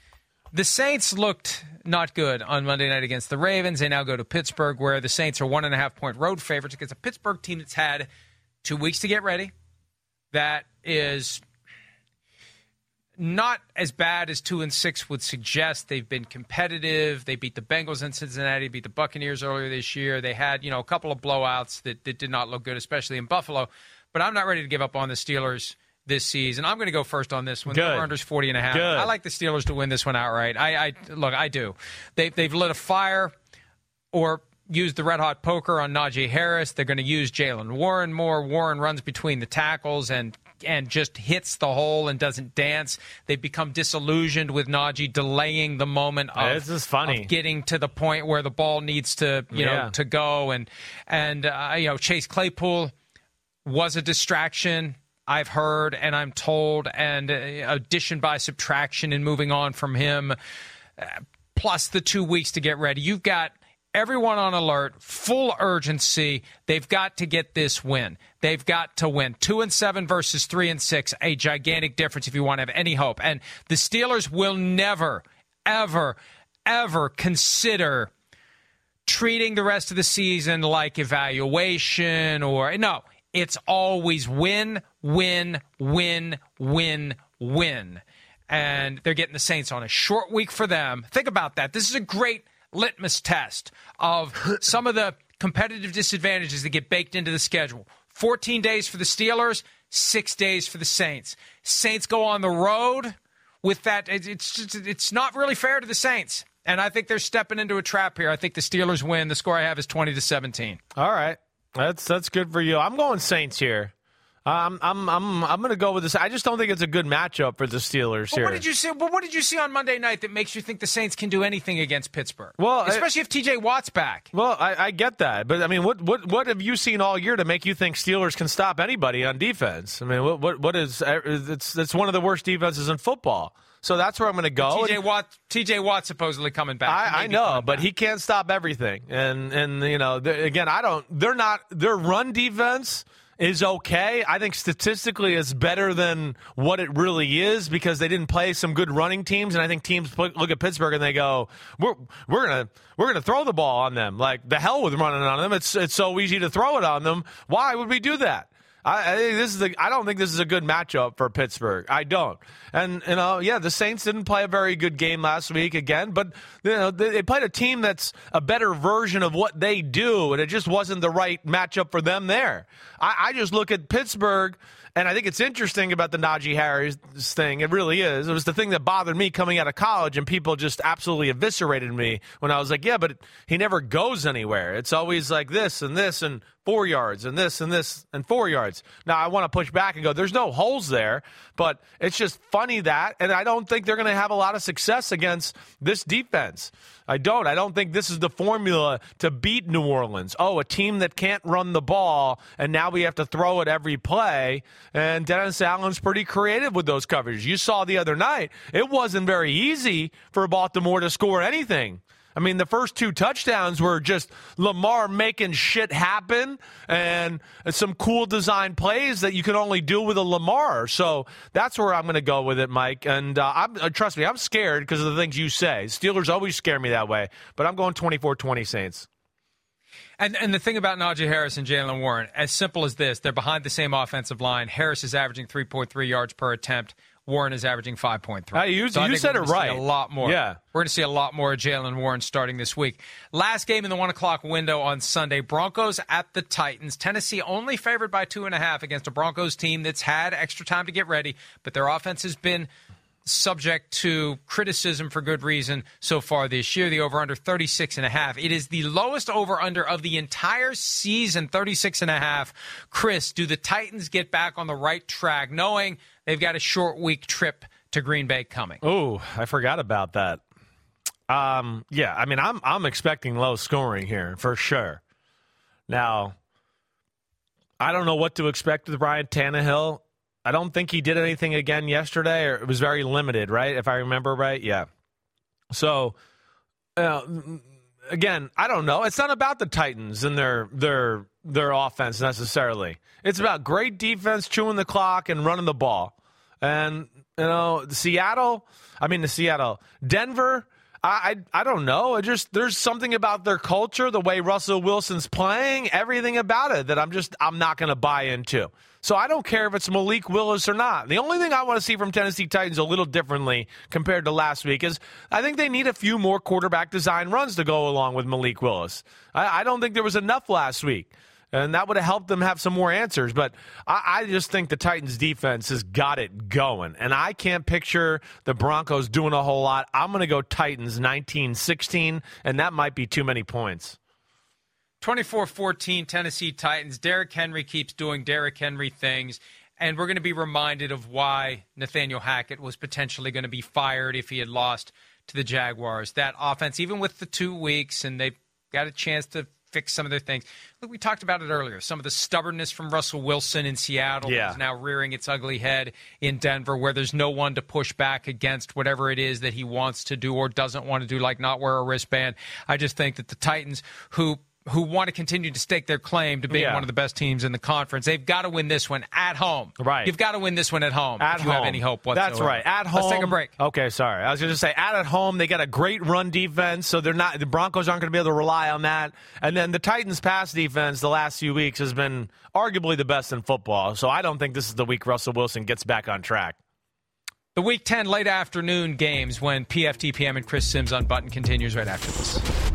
Speaker 1: The Saints looked not good on Monday night against the Ravens. They now go to Pittsburgh, where the Saints are one and a half point road favorites against a Pittsburgh team that's had two weeks to get ready. That is not as bad as two and six would suggest. They've been competitive. They beat the Bengals in Cincinnati, beat the Buccaneers earlier this year. They had you know a couple of blowouts that, that did not look good, especially in Buffalo. But I'm not ready to give up on the Steelers this season. I'm going to go first on this one.
Speaker 2: Good.
Speaker 1: The under's 40 and a half.
Speaker 2: Good.
Speaker 1: I like the Steelers to win this one outright. I, I look, I do. They, they've lit a fire or used the red hot poker on Najee Harris. They're going to use Jaylen Warren more. Warren runs between the tackles and and just hits the hole and doesn't dance. They've become disillusioned with Najee delaying the moment of,
Speaker 2: this is funny.
Speaker 1: Of getting to the point where the ball needs to you
Speaker 2: yeah.
Speaker 1: know to go and and uh, you know Chase Claypool was a distraction. I've heard and I'm told, and uh, addition by subtraction and moving on from him, uh, plus the two weeks to get ready. You've got everyone on alert, full urgency. They've got to get this win. They've got to win. Two and seven versus three and six, a gigantic difference if you want to have any hope. And the Steelers will never, ever, ever consider treating the rest of the season like evaluation or no. It's always win, win, win, win, win. And they're getting the Saints on a short week for them. Think about that. This is a great litmus test of some of the competitive disadvantages that get baked into the schedule. 14 days for the Steelers, six days for the Saints. Saints go on the road with that. It's just, it's not really fair to the Saints, and I think they're stepping into a trap here. I think the Steelers win. The score I have is 20 to 17.
Speaker 2: All right, that's that's good for you. I'm going Saints here. Um, I'm I'm I'm going to go with this. I just don't think it's a good matchup for the Steelers
Speaker 1: But
Speaker 2: here.
Speaker 1: what did you see? But what did you see on Monday night that makes you think the Saints can do anything against Pittsburgh?
Speaker 2: Well, I-
Speaker 1: especially if T.J. Watt's back.
Speaker 2: Well, I, I get that, but I mean, what what what have you seen all year to make you think Steelers can stop anybody on defense? I mean, what what what is it's it's one of the worst defenses in football. So that's where I'm going to go.
Speaker 1: T.J. Watt, T.J. Watt supposedly coming back.
Speaker 2: I, I know, but
Speaker 1: back.
Speaker 2: he can't stop everything. And and you know, again, I don't. They're not. Their run defense is okay. I think statistically, it's better than what it really is because they didn't play some good running teams. And I think teams look at Pittsburgh and they go, "We're we're gonna we're gonna throw the ball on them. Like the hell with running on them. It's it's so easy to throw it on them. Why would we do that?" I, I think this is a, I don't think this is a good matchup for Pittsburgh. I don't. And you know, yeah, the Saints didn't play a very good game last week again, but you know, they, they played a team that's a better version of what they do, and it just wasn't the right matchup for them there. I, I just look at Pittsburgh. And I think it's interesting about the Najee Harris thing. It really is. It was the thing that bothered me coming out of college, and people just absolutely eviscerated me when I was like, yeah, but he never goes anywhere. It's always like this and this and four yards and this and this and four yards. Now, I want to push back and go, there's no holes there, but it's just funny that, and I don't think they're going to have a lot of success against this defense. I don't. I don't think this is the formula to beat New Orleans. Oh, a team that can't run the ball, and now we have to throw it every play. And Dennis Allen's pretty creative with those coverages. You saw the other night, it wasn't very easy for Baltimore to score anything. I mean, the first two touchdowns were just Lamar making shit happen and some cool design plays that you can only do with a Lamar. So that's where I'm going to go with it, Mike. And uh, uh, trust me, I'm scared because of the things you say. Steelers always scare me that way, but I'm going 24 20 Saints.
Speaker 1: And and the thing about Najee Harris and Jaylen Warren, as simple as this, they're behind the same offensive line. Harris is averaging 3.3 yards per attempt. Warren is averaging 5.3.
Speaker 2: Hey, uh, you-
Speaker 1: So
Speaker 2: you said it right.
Speaker 1: A lot more.
Speaker 2: Yeah.
Speaker 1: We're going to see a lot more of Jaylen Warren starting this week. Last game in the one o'clock window on Sunday: Broncos at the Titans. Tennessee only favored by two and a half against a Broncos team that's had extra time to get ready, but their offense has been subject to criticism for good reason so far this year. The over under 36 and a half. It is the lowest over under of the entire season, 36 and a half. Chris, do the Titans get back on the right track knowing they've got a short week trip to Green Bay coming?
Speaker 2: Oh, I forgot about that. Um, yeah, I mean, I'm I'm expecting low scoring here for sure. Now, I don't know what to expect with Brian Tannehill. I don't think he did anything again yesterday, or it was very limited, right? If I remember right, yeah. So, uh, again, I don't know. It's not about the Titans and their their their offense necessarily. It's about great defense, chewing the clock, and running the ball. And you know, Seattle. I mean, the Seattle, Denver. I, I I don't know. It just there's something about their culture, the way Russell Wilson's playing, everything about it that I'm just I'm not going to buy into. So I don't care if it's Malik Willis or not. The only thing I want to see from Tennessee Titans a little differently compared to last week is I think they need a few more quarterback design runs to go along with Malik Willis. I, I don't think there was enough last week and that would have helped them have some more answers. But I, I, just think the Titans defense has got it going, and I can't picture the Broncos doing a whole lot. I'm going to go Titans 19 16, and that might be too many points.
Speaker 1: 24 14 Tennessee Titans. Derrick Henry keeps doing Derrick Henry things. And we're going to be reminded of why Nathaniel Hackett was potentially going to be fired if he had lost to the Jaguars. That offense, even with the two weeks, and they've got a chance to fix some of their things. Look, we talked about it earlier. Some of the stubbornness from Russell Wilson in Seattle
Speaker 2: Yeah.
Speaker 1: is now rearing its ugly head in Denver, where there's no one to push back against whatever it is that he wants to do or doesn't want to do, like not wear a wristband. I just think that the Titans, who who want to continue to stake their claim to being
Speaker 2: Yeah.
Speaker 1: one of the best teams in the conference, they've got to win this one at home.
Speaker 2: Right.
Speaker 1: You've got to win this one at home
Speaker 2: At
Speaker 1: if you
Speaker 2: home.
Speaker 1: have any hope whatsoever.
Speaker 2: That's right. At home.
Speaker 1: Let's take a break.
Speaker 2: Okay, sorry. I was going to say at at home they got a great run defense, so they're not the Broncos aren't going to be able to rely on that. And then the Titans pass defense the last few weeks has been arguably the best in football. So I don't think this is the week Russell Wilson gets back on track.
Speaker 1: The Week 10 late afternoon games when PFTPM and Chris Sims Unbuttoned continues right after this.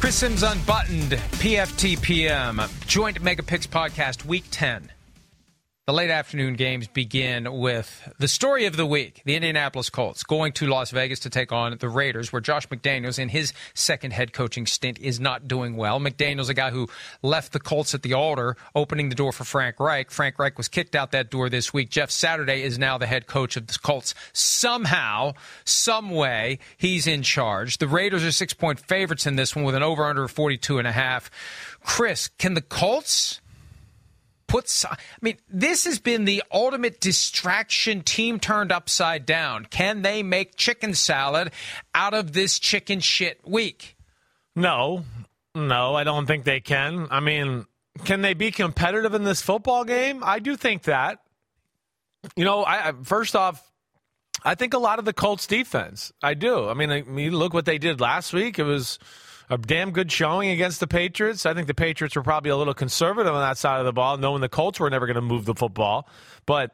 Speaker 1: Chris Sims Unbuttoned, PFTPM, Joint Mega Picks Podcast, Week 10. The late afternoon games begin with the story of the week the Indianapolis Colts going to Las Vegas to take on the Raiders, where Josh McDaniels, in his second head coaching stint, is not doing well. McDaniels, a guy who left the Colts at the altar, opening the door for Frank Reich. Frank Reich was kicked out that door this week. Jeff Saturday is now the head coach of the Colts. Somehow, some way, he's in charge. The Raiders are six point favorites in this one with an over under 42 and a half. Chris, can the Colts puts I mean, this has been the ultimate distraction team turned upside down. Can they make chicken salad out of this chicken shit week?
Speaker 2: No. No, I don't think they can. I mean, can they be competitive in this football game? I do think that. You know, I first off, I think a lot of the Colts defense. I do. I mean, I mean, look what they did last week. It was a damn good showing against the Patriots. I think the Patriots were probably a little conservative on that side of the ball, knowing the Colts were never going to move the football. But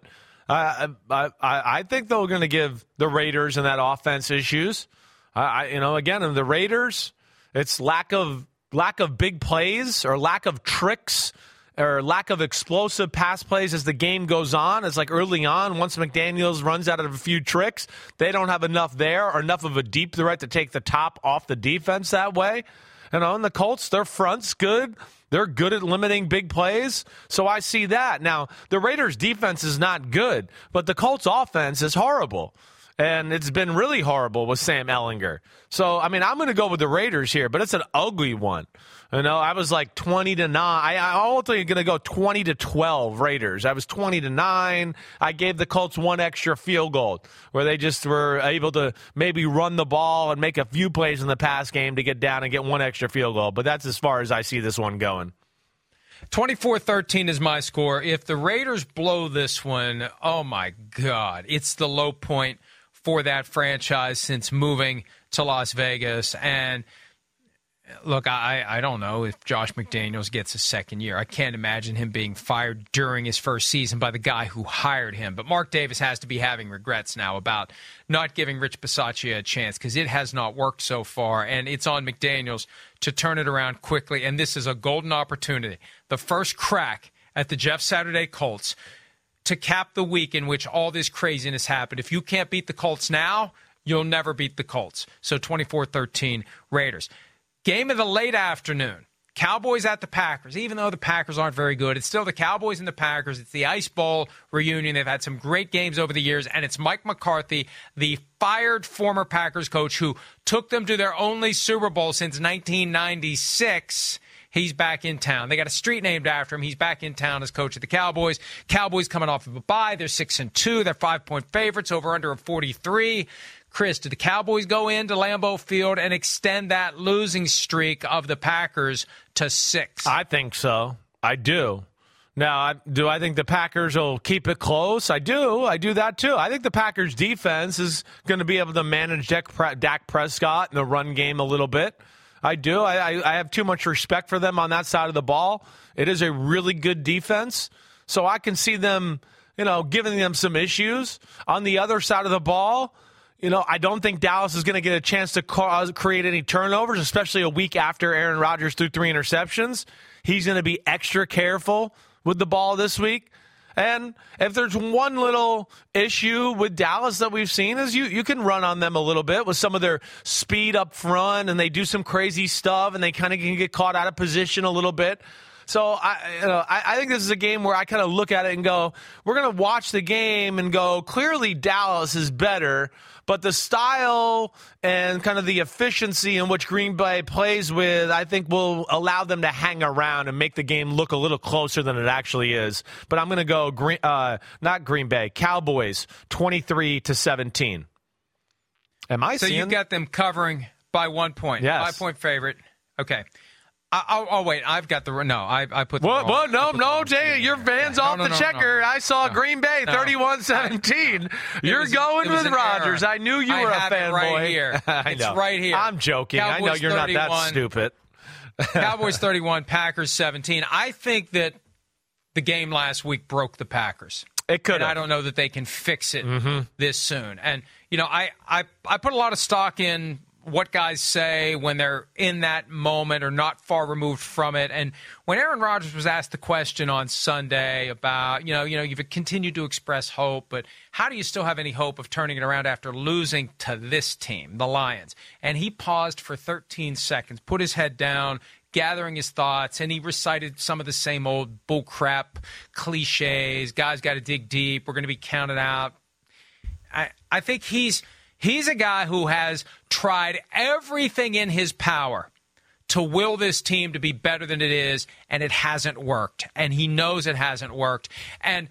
Speaker 2: I, I, I think they're going to give the Raiders and that offense issues. I, you know, again, the Raiders, it's lack of lack of big plays or lack of tricks or lack of explosive pass plays as the game goes on. It's like early on, once McDaniels runs out of a few tricks, they don't have enough there or enough of a deep threat to take the top off the defense that way. And on the Colts, their front's good. They're good at limiting big plays. So I see that. Now, the Raiders' defense is not good, but the Colts' offense is horrible and it's been really horrible with Sam Ehlinger. So, I mean, I'm going to go with the Raiders here, but it's an ugly one. You know, I was like 20 to 9. I, I ultimately going to go 20 to 12 Raiders. I was 20 to 9. I gave the Colts one extra field goal where they just were able to maybe run the ball and make a few plays in the pass game to get down and get one extra field goal. But that's as far as I see this one going.
Speaker 1: 24 13 is my score. If the Raiders blow this one, oh my God, it's the low point for that franchise since moving to Las Vegas. And Look, I, I don't know if Josh McDaniels gets a second year. I can't imagine him being fired during his first season by the guy who hired him. But Mark Davis has to be having regrets now about not giving Rich Bisaccia a chance because it has not worked so far. And it's on McDaniels to turn it around quickly. And this is a golden opportunity. The first crack at the Jeff Saturday Colts to cap the week in which all this craziness happened. If you can't beat the Colts now, you'll never beat the Colts. So 24 13 Raiders. Game of the late afternoon. Cowboys at the Packers. Even though the Packers aren't very good, it's still the Cowboys and the Packers. It's the Ice Bowl reunion. They've had some great games over the years, and it's Mike McCarthy, the fired former Packers coach who took them to their only Super Bowl since 1996. He's back in town. They got a street named after him. He's back in town as coach of the Cowboys. Cowboys coming off of a bye. They're six and two. They're five point favorites over under a 43. Chris, do the Cowboys go into Lambeau Field and extend that losing streak of the Packers to six?
Speaker 2: I think so. I do. Now, do I think the Packers will keep it close? I do. I do that too. I think the Packers defense is going to be able to manage Dak Prescott in the run game a little bit. I do. I, I, have too much respect for them on that side of the ball. It is a really good defense. So I can see them, you know, giving them some issues. On the other side of the ball, you know, I don't think Dallas is going to get a chance to cause, uh, create any turnovers, especially a week after Aaron Rodgers threw three interceptions. He's going to be extra careful with the ball this week. And if there's one little issue with Dallas that we've seen is you you can run on them a little bit with some of their speed up front and they do some crazy stuff and they kind of can get caught out of position a little bit. So I, you know, I, I think this is a game where I kind of look at it and go, we're going to watch the game and go, clearly Dallas is better, but the style and kind of the efficiency in which Green Bay plays with, I think will allow them to hang around and make the game look a little closer than it actually is. But I'm going to go green, uh, not Green Bay, Cowboys, 23 to 17. Am I
Speaker 1: so
Speaker 2: seeing?
Speaker 1: you got them covering by one point.
Speaker 2: Yes.
Speaker 1: Five point favorite. Okay. Oh, oh wait, I've got the no. I I put the
Speaker 2: What?
Speaker 1: wrong-?
Speaker 2: No, no, Jay, your fans
Speaker 1: No,
Speaker 2: off
Speaker 1: no,
Speaker 2: the
Speaker 1: no,
Speaker 2: checker.
Speaker 1: no.
Speaker 2: I saw
Speaker 1: No.
Speaker 2: Green Bay
Speaker 1: No.
Speaker 2: 31-17. You're
Speaker 1: was-
Speaker 2: going
Speaker 1: it
Speaker 2: with Rodgers.
Speaker 1: error.
Speaker 2: I knew you
Speaker 1: I
Speaker 2: were a fanboy.
Speaker 1: right here.
Speaker 2: I
Speaker 1: It's right here.
Speaker 2: I'm joking. I know you're not that stupid.
Speaker 1: Cowboys 31, Packers 17. I think that the game last week broke the Packers.
Speaker 2: It could
Speaker 1: I don't know that they can fix it
Speaker 2: Mm-hmm.
Speaker 1: this soon. And you know, I, I I put a lot of stock in what guys say when they're in that moment or not far removed from it. And when Aaron Rodgers was asked the question on Sunday about, you know, you know, you've continued to express hope, but how do you still have any hope of turning it around after losing to this team, the Lions? And he paused for 13 seconds, put his head down, gathering his thoughts, and he recited some of the same old bullcrap cliches. Guys got to dig deep. We're going to be counted out. I, I think he's he's a guy who has tried everything in his power to will this team to be better than it is, and it hasn't worked. And he knows it hasn't worked. And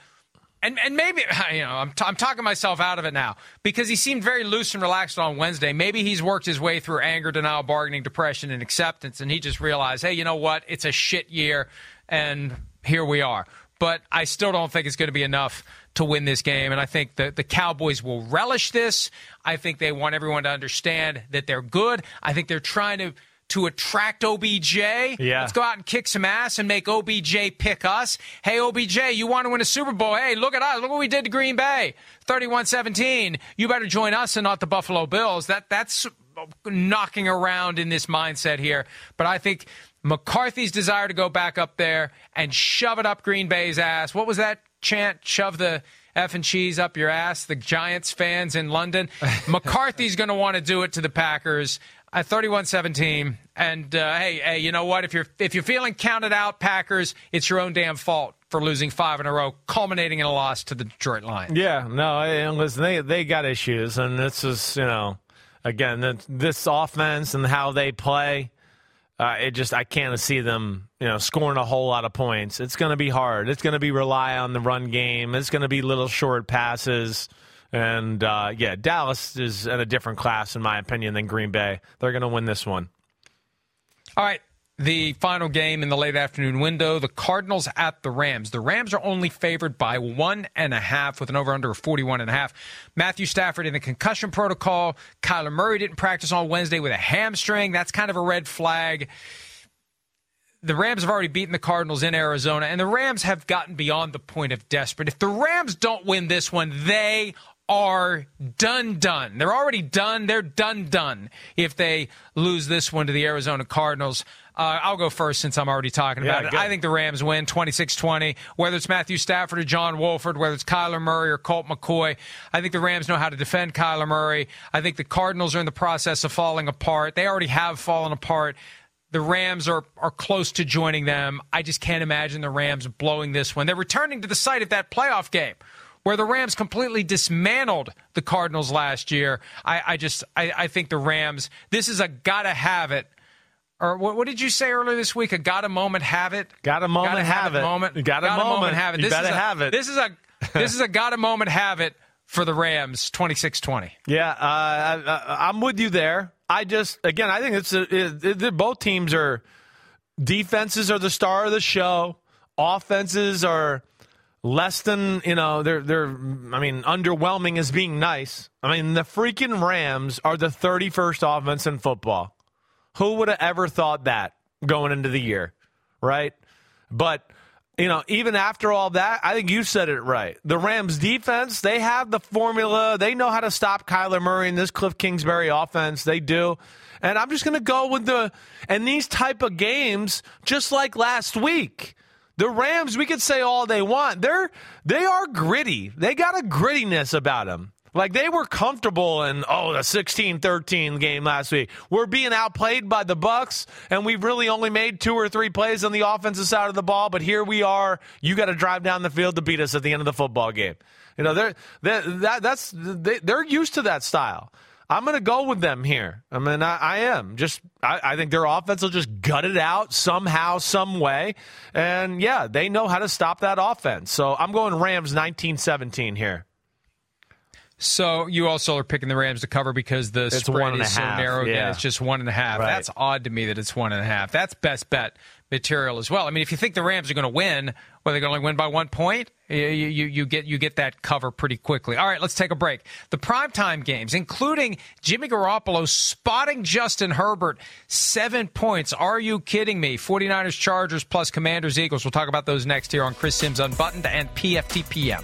Speaker 1: and and maybe you know I'm, t- I'm talking myself out of it now because he seemed very loose and relaxed on Wednesday. Maybe he's worked his way through anger, denial, bargaining, depression, and acceptance, and he just realized, hey, you know what? It's a shit year, and here we are. But I still don't think it's going to be enough to win this game, and I think the the Cowboys will relish this. I think they want everyone to understand that they're good. I think they're trying to. To attract OBJ,
Speaker 2: Yeah.
Speaker 1: let's go out and kick some ass and make OBJ pick us. Hey, OBJ, you want to win a Super Bowl? Hey, look at us. Look what we did to Green Bay. 31-17. You better join us and not the Buffalo Bills. That That's knocking around in this mindset here. But I think McCarthy's desire to go back up there and shove it up Green Bay's ass. What was that chant? Shove the F and cheese up your ass, the Giants fans in London. McCarthy's going to want to do it to the Packers at 31-17. And uh, hey, hey, you know what? If you're if you're feeling counted out, Packers, it's your own damn fault for losing five in a row, culminating in a loss to the Detroit Lions.
Speaker 2: Yeah, no, I- listen, they they got issues, and this is you know, again, this offense and how they play. Uh, it just I can't see them, you know, scoring a whole lot of points. It's going to be hard. It's going to be rely on the run game. It's going to be little short passes, and uh, yeah, Dallas is in a different class in my opinion than Green Bay. They're going to win this one.
Speaker 1: All right. The final game in the late afternoon window, the Cardinals at the Rams. The Rams are only favored by one and a half with an over under of 41 and a half. Matthew Stafford in the concussion protocol. Kyler Murray didn't practice on Wednesday with a hamstring. That's kind of a red flag. The Rams have already beaten the Cardinals in Arizona, and the Rams have gotten beyond the point of desperate. If the Rams don't win this one, they are done done. They're already done. They're done done if they lose this one to the Arizona Cardinals. Uh, I'll go first since I'm already talking
Speaker 2: Yeah,
Speaker 1: about it. I think the Rams win 26 20, whether it's Matthew Stafford or John Wolford, whether it's Kyler Murray or Colt McCoy. I think the Rams know how to defend Kyler Murray. I think the Cardinals are in the process of falling apart. They already have fallen apart. The Rams are, are close to joining them. I just can't imagine the Rams blowing this one. They're returning to the site of that playoff game where the Rams completely dismantled the Cardinals last year. I, I just I, I think the Rams. This is a gotta have it. Or what, what did you say earlier this week? A gotta moment have it.
Speaker 2: Got a moment,
Speaker 1: Gotta
Speaker 2: have it.
Speaker 1: Moment.
Speaker 2: Got a moment.
Speaker 1: have it.
Speaker 2: You
Speaker 1: This
Speaker 2: better
Speaker 1: is a,
Speaker 2: have it.
Speaker 1: This is a this is a gotta moment have it for the Rams. 26-20.
Speaker 2: Yeah, uh, I, I'm with you there. I just again, I think it's a, it, it, both teams are defenses are the star of the show. Offenses are less than you know they're they're I mean underwhelming as being nice. I mean the freaking Rams are the 31st offense in football. Who would have ever thought that going into the year, right? But you know, even after all that, I think you said it right. The Rams defense, they have the formula. They know how to stop Kyler Murray and this Cliff Kingsbury offense. They do. And I'm just going to go with the and these type of games just like last week. The Rams, we could say all they want. They're they are gritty. They got a grittiness about them. Like they were comfortable in oh the 16-13 game last week. We're being outplayed by the Bucks and we've really only made two or three plays on the offensive side of the ball, but here we are. You got to drive down the field to beat us at the end of the football game. You know, they're, they're that that's they, they're used to that style. I'm going to go with them here. I mean, I, I am just. I, I think their offense will just gut it out somehow, some way, and yeah, they know how to stop that offense. So I'm going Rams 19-17 here.
Speaker 1: So you also are picking the Rams to cover because the
Speaker 2: It's
Speaker 1: spread is so
Speaker 2: half,
Speaker 1: narrow. Again,
Speaker 2: yeah.
Speaker 1: it's just one and a half.
Speaker 2: Right.
Speaker 1: That's odd to me that it's one and a half. That's best bet material as well. I mean, if you think the Rams are going to win, well, they're going to win by one point. You, you, you get you get that cover pretty quickly. All right, let's take a break. The primetime games, including Jimmy Garoppolo spotting Justin Herbert, seven points. Are you kidding me? 49ers, Chargers, plus Commanders, Eagles. We'll talk about those next here on Chris Sims Unbuttoned and PFTPM.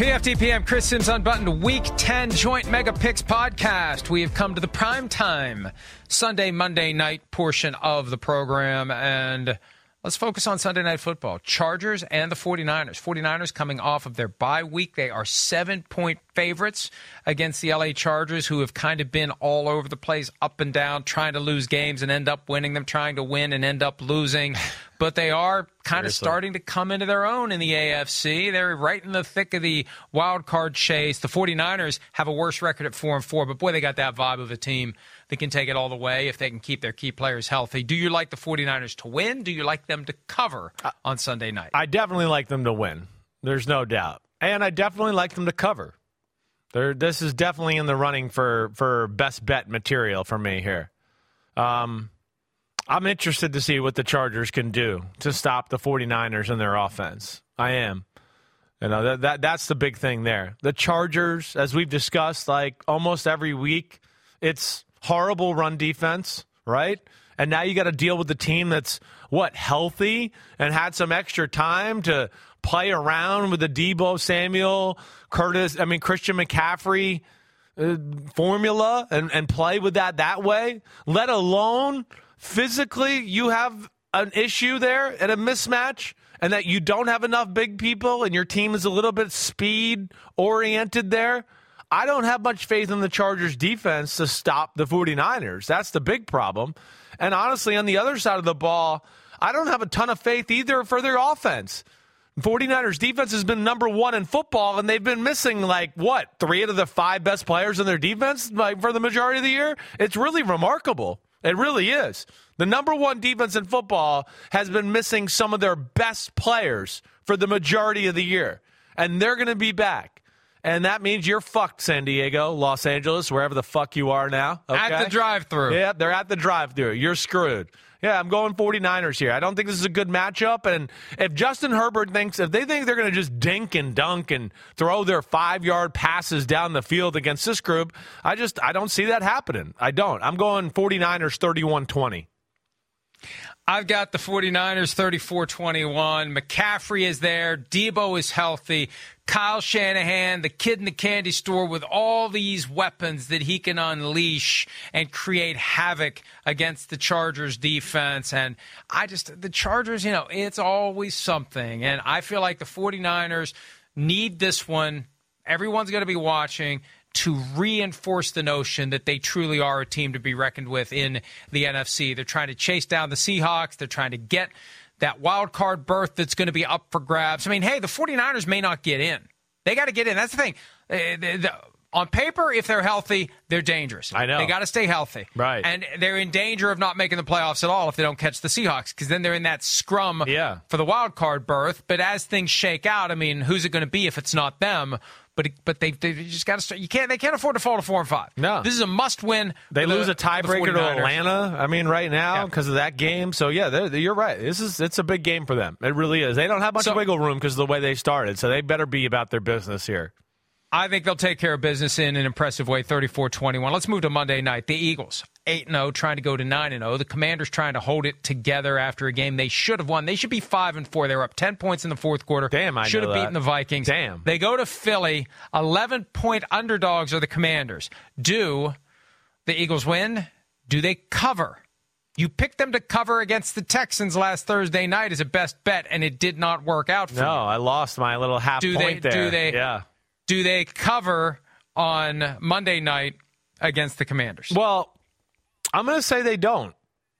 Speaker 1: PFTPM, Chris Sims Unbuttoned, Week 10 Joint Mega Picks podcast. We have come to the prime time Sunday, Monday night portion of the program, and let's focus on Sunday Night Football. Chargers and the 49ers. 49ers coming off of their bye week. They are seven point favorites against the LA Chargers, who have kind of been all over the place, up and down, trying to lose games and end up winning them, trying to win and end up losing. But they are kind of starting to come into their own in the AFC. They're right in the thick of the wild card chase. The 49ers have a worse record at 4 and 4, but boy, they got that vibe of a team that can take it all the way if they can keep their key players healthy. Do you like the 49ers to win? Do you like them to cover on Sunday night?
Speaker 2: I definitely like them to win. There's no doubt, and I definitely like them to cover. There, this is definitely in the running for for best bet material for me here. Um, I'm interested to see what the Chargers can do to stop the 49ers and their offense. I am. You know, that, that that's the big thing there. The Chargers, as we've discussed like almost every week, it's horrible run defense, right? And now you got to deal with the team that's what, healthy and had some extra time to play around with the Debo Samuel, Curtis, I mean Christian McCaffrey uh, formula and, and play with that that way, let alone physically you have an issue there and a mismatch and that you don't have enough big people and your team is a little bit speed oriented there. I don't have much faith in the Chargers defense to stop the 49ers. That's the big problem. And honestly, on the other side of the ball, I don't have a ton of faith either for their offense. 49ers defense has been number one in football, and they've been missing like what three out of the five best players in their defense like, for the majority of the year. It's really remarkable. It really is. The number one defense in football has been missing some of their best players for the majority of the year, and they're going to be back. And that means you're fucked, San Diego, Los Angeles, wherever the fuck you are now.
Speaker 1: At the drive-through.
Speaker 2: Yeah, they're at the drive-through. You're screwed. Yeah, I'm going 49ers here. I don't think this is a good matchup. And if Justin Herbert thinks, if they think they're going to just dink and dunk and throw their five yard passes down the field against this group, I just, I don't see that happening. I don't. I'm going 49ers 31 20.
Speaker 1: I've got the 49ers 34 21. McCaffrey is there. Debo is healthy. Kyle Shanahan, the kid in the candy store with all these weapons that he can unleash and create havoc against the Chargers defense. And I just, the Chargers, you know, it's always something. And I feel like the 49ers need this one. Everyone's going to be watching to reinforce the notion that they truly are a team to be reckoned with in the NFC. They're trying to chase down the Seahawks. They're trying to get that wild card berth that's going to be up for grabs. I mean, hey, the 49ers may not get in. They got to get in. That's the thing. Eh, the- on paper, if they're healthy, they're dangerous.
Speaker 2: I know.
Speaker 1: They got to stay healthy.
Speaker 2: Right.
Speaker 1: And they're in danger of not making the playoffs at all if they don't catch the Seahawks because then they're in that scrum
Speaker 2: Yeah.
Speaker 1: for the wild card berth. But as things shake out, I mean, who's it going to be if it's not them? But but they they just got to start. You can't they can't afford to fall to four and five.
Speaker 2: No.
Speaker 1: this is a must win.
Speaker 2: They
Speaker 1: the-
Speaker 2: lose a tiebreaker to Atlanta. I mean, right now
Speaker 1: Yeah.
Speaker 2: because of that game. So yeah, they're- you're right. This is it's a big game for them. It really is. They don't have much
Speaker 1: So-
Speaker 2: wiggle room because of the way they started. So they better be about their business here.
Speaker 1: I think they'll take care of business in an impressive way, 34-21. Let's move to Monday night. The Eagles, 8-0, trying to go to 9-0. The Commanders trying to hold it together after a game they should have won. They should be 5 and 4. They were up 10 points in the fourth quarter.
Speaker 2: Damn, I
Speaker 1: should have beaten the Vikings.
Speaker 2: Damn.
Speaker 1: They go to Philly. 11-point underdogs are the Commanders. Do the Eagles win? Do they cover? You picked them to cover against the Texans last Thursday night as a best bet, and it did not work out for
Speaker 2: no,
Speaker 1: you.
Speaker 2: I lost my little half
Speaker 1: Do
Speaker 2: point
Speaker 1: they-
Speaker 2: there.
Speaker 1: do they-
Speaker 2: Yeah.
Speaker 1: Do they cover on Monday night against the Commanders?
Speaker 2: Well, I'm going to say they don't.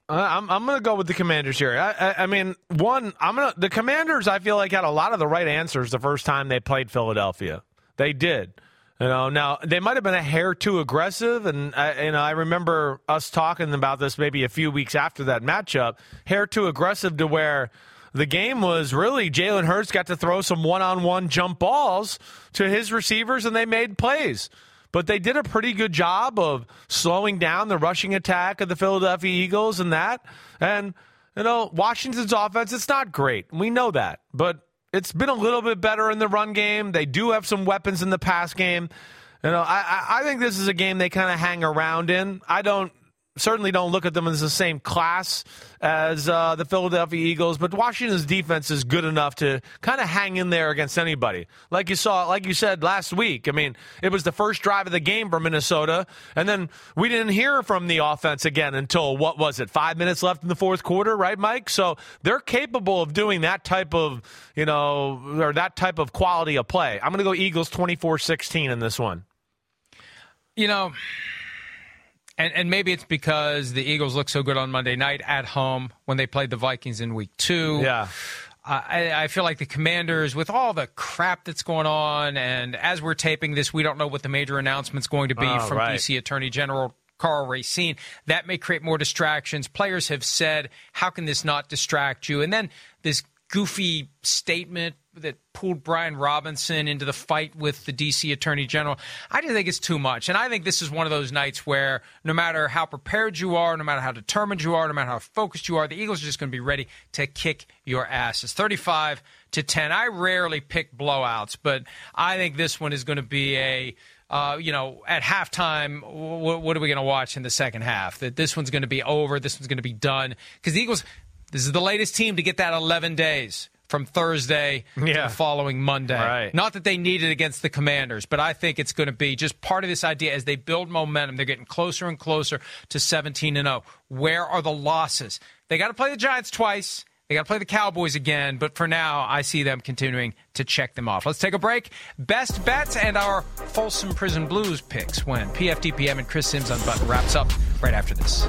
Speaker 2: Uh, I'm I'm going to go with the Commanders here. I, I, I mean, one, I'm going to the Commanders. I feel like had a lot of the right answers the first time they played Philadelphia. They did. You know, now they might have been a hair too aggressive, and I, you know, I remember us talking about this maybe a few weeks after that matchup. Hair too aggressive to where the game was really Jalen Hurts got to throw some one-on-one jump balls to his receivers, and they made plays. But they did a pretty good job of slowing down the rushing attack of the Philadelphia Eagles and that. And you know, Washington's offense, it's not great. We know that, but it's been a little bit better in the run game. They do have some weapons in the pass game. You know, I- I think this is a game they kind of hang around in. I don't certainly don't look at them as the same class as uh, the Philadelphia Eagles, but Washington's defense is good enough to kind of hang in there against anybody. Like you saw, like you said last week. I mean, it was the first drive of the game for Minnesota, and then we didn't hear from the offense again until what was it? Five minutes left in the fourth quarter, right, Mike? So they're capable of doing that type of, you know, or that type of quality of play. I'm going to go Eagles 24-16 in this one.
Speaker 1: you know, and and maybe it's because the Eagles look so good on Monday night at home when they played the Vikings in Week Two.
Speaker 2: Yeah.
Speaker 1: I, I feel like the Commanders, with all the crap that's going on, and as we're taping this, we don't know what the major announcement's going to be
Speaker 2: Oh,
Speaker 1: from
Speaker 2: right.
Speaker 1: DC Attorney General Karl Racine. That may create more distractions. Players have said, "How can this not distract you?" And then this goofy statement that pulled Brian Robinson into the fight with the DC Attorney General. I just think it's too much. And I think this is one of those nights where no matter how prepared you are, no matter how determined you are, no matter how focused you are, the Eagles are just going to be ready to kick your asses. 35 to 10. I rarely pick blowouts, but I think this one is going to be a uh, you know, at halftime, what, what are we going to watch in the second half? That this one's going to be over, this one's going to be done. Because the Eagles, this is the latest team to get that 11 days from Thursday to the following Monday.
Speaker 2: Right.
Speaker 1: Not that they need it against the Commanders, but I think it's going to be just part of this idea as they build momentum. They're getting closer and closer to 17 and 0. Where are the losses? They got to play the Giants twice. They got to play the Cowboys again, but for now, I see them continuing to check them off. Let's take a break. Best bets and our Folsom Prison Blues picks when PFTPM and Chris Sims Unbuttoned wraps up right after this.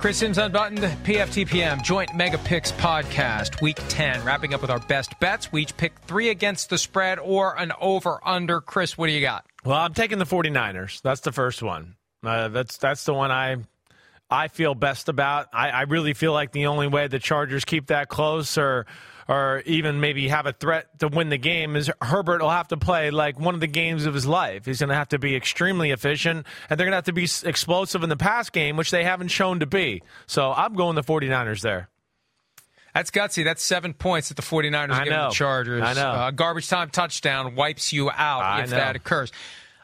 Speaker 1: Chris Sims Unbuttoned, PFTPM, Joint Mega Picks Podcast, Week 10. Wrapping up with our best bets. We each pick three against the spread or an over under. Chris, what do you got?
Speaker 2: Well, I'm taking the 49ers. That's the first one. Uh, that's that's the one I I feel best about. I, I really feel like the only way the Chargers keep that close or or even maybe have a threat to win the game is Herbert will have to play like one of the games of his life. He's going to have to be extremely efficient and they're going to have to be explosive in the pass game, which they haven't shown to be. So I'm going the 49ers there.
Speaker 1: That's gutsy. That's seven points that the 49ers
Speaker 2: I
Speaker 1: give the Chargers.
Speaker 2: I know.
Speaker 1: Uh, garbage time touchdown wipes you out
Speaker 2: I
Speaker 1: if
Speaker 2: know.
Speaker 1: that occurs.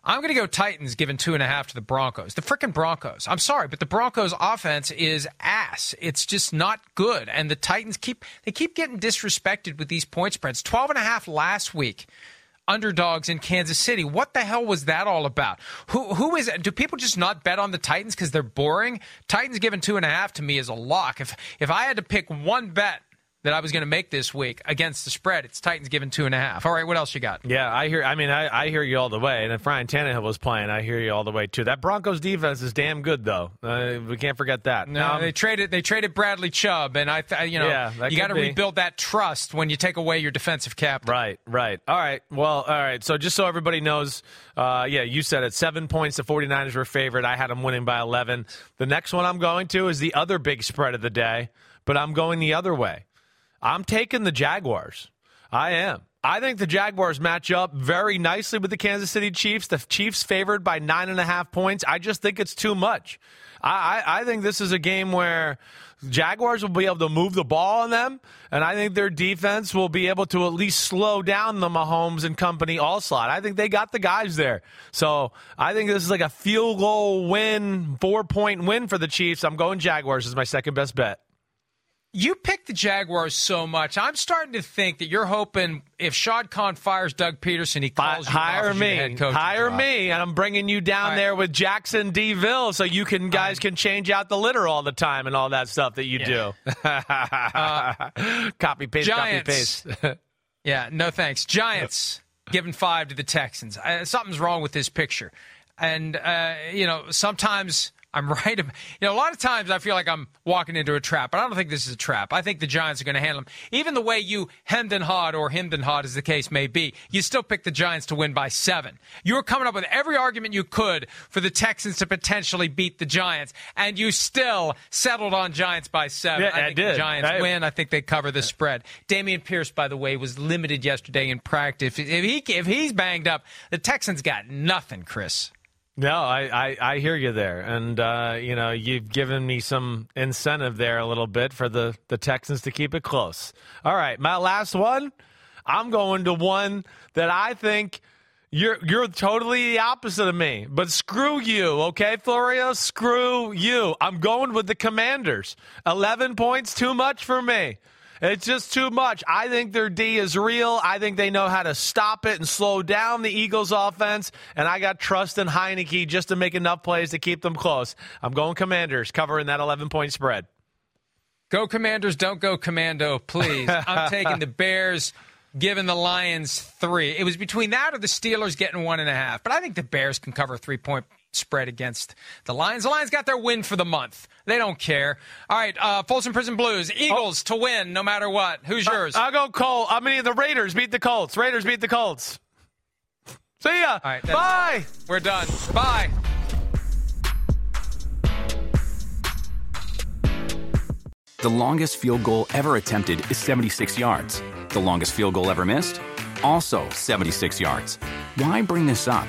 Speaker 1: I'm going to go Titans giving two and a half to the Broncos. The freaking Broncos. I'm sorry, but the Broncos offense is ass. It's just not good. And the Titans keep, they keep getting disrespected with these point spreads. 12 and a half last week. Underdogs in Kansas City. What the hell was that all about? Who who is? Do people just not bet on the Titans because they're boring? Titans given two and a half to me is a lock. If if I had to pick one bet that I was going to make this week against the spread, it's Titans given two and a half. All right, what else you got?
Speaker 2: Yeah, I hear. I mean, I, I hear you all the way. And if Ryan Tannehill was playing, I hear you all the way too. That Broncos defense is damn good, though. Uh, we can't forget that.
Speaker 1: No,
Speaker 2: Um,
Speaker 1: they traded they traded Bradley Chubb, and I, th- you know,
Speaker 2: Yeah,
Speaker 1: you got to rebuild that trust when you take away your defensive captain.
Speaker 2: Right, right. All right. Well, all right. So just so everybody knows, uh, yeah, you said it. Seven points. The 49ers were favored. I had them winning by 11. The next one I'm going to is the other big spread of the day, but I'm going the other way. I'm taking the Jaguars. I am. I think the Jaguars match up very nicely with the Kansas City Chiefs. The Chiefs favored by nine and a half points. I just think it's too much. I, I, I think this is a game where Jaguars will be able to move the ball on them, and I think their defense will be able to at least slow down the Mahomes and company all slot. I think they got the guys there. So I think this is like a field goal win, four point win for the Chiefs. I'm going Jaguars as my second best bet.
Speaker 1: You picked the Jaguars so much. I'm starting to think that you're hoping if Shad Khan fires Doug Pederson, he calls you
Speaker 2: hire
Speaker 1: me,
Speaker 2: hire me, and I'm bringing you down right. there with Jackson D. Ville, so you can guys um, can change out the litter all the time and all that stuff that you yeah. do. uh, copy paste,
Speaker 1: Giants.
Speaker 2: copy paste.
Speaker 1: yeah, no thanks. Giants giving five to the Texans. Uh, something's wrong with this picture, and uh, you know sometimes I'm right. You know, a lot of times I feel like I'm walking into a trap, but I don't think this is a trap. I think the Giants are going to handle them. Even the way you hemmed and hawed, or hemmed and hawed as the case may be, you still picked the Giants to win by seven. You were coming up with every argument you could for the Texans to potentially beat the Giants, and you still settled on Giants by seven.
Speaker 2: Yeah,
Speaker 1: I think
Speaker 2: did.
Speaker 1: the Giants I, win. I think they cover the spread. Dameon Pierce, by the way, was limited yesterday in practice. If he if he's banged up, the Texans got nothing, Chris.
Speaker 2: No, I, I, I, hear you there. And, uh, you know, you've given me some incentive there a little bit for the, the Texans to keep it close. All right, my last one, I'm going to one that I think you're you're totally the opposite of me. But screw you, okay, Florio? Screw you. I'm going with the Commanders. 11 points, too much for me. It's just too much. I think their D is real. I think they know how to stop it and slow down the Eagles' offense. And I got trust in Heinicke just to make enough plays to keep them close. I'm going Commanders, covering that 11 point spread.
Speaker 1: Go Commanders, don't go Commando, please. I'm taking the Bears, giving the Lions three. It was between that or the Steelers getting one and a half. But I think the Bears can cover three point spread against the Lions. The Lions got their win for the month. They don't care. All right, uh, Folsom Prison Blues, Eagles oh. to win no matter what. Who's yours?
Speaker 2: I'll go Colt. I mean, the Raiders beat the Colts. Raiders beat the Colts. See ya.
Speaker 1: All right,
Speaker 2: Bye.
Speaker 1: We're done. Bye.
Speaker 3: The longest field goal ever attempted is 76 yards. The longest field goal ever missed? Also 76 yards. Why bring this up?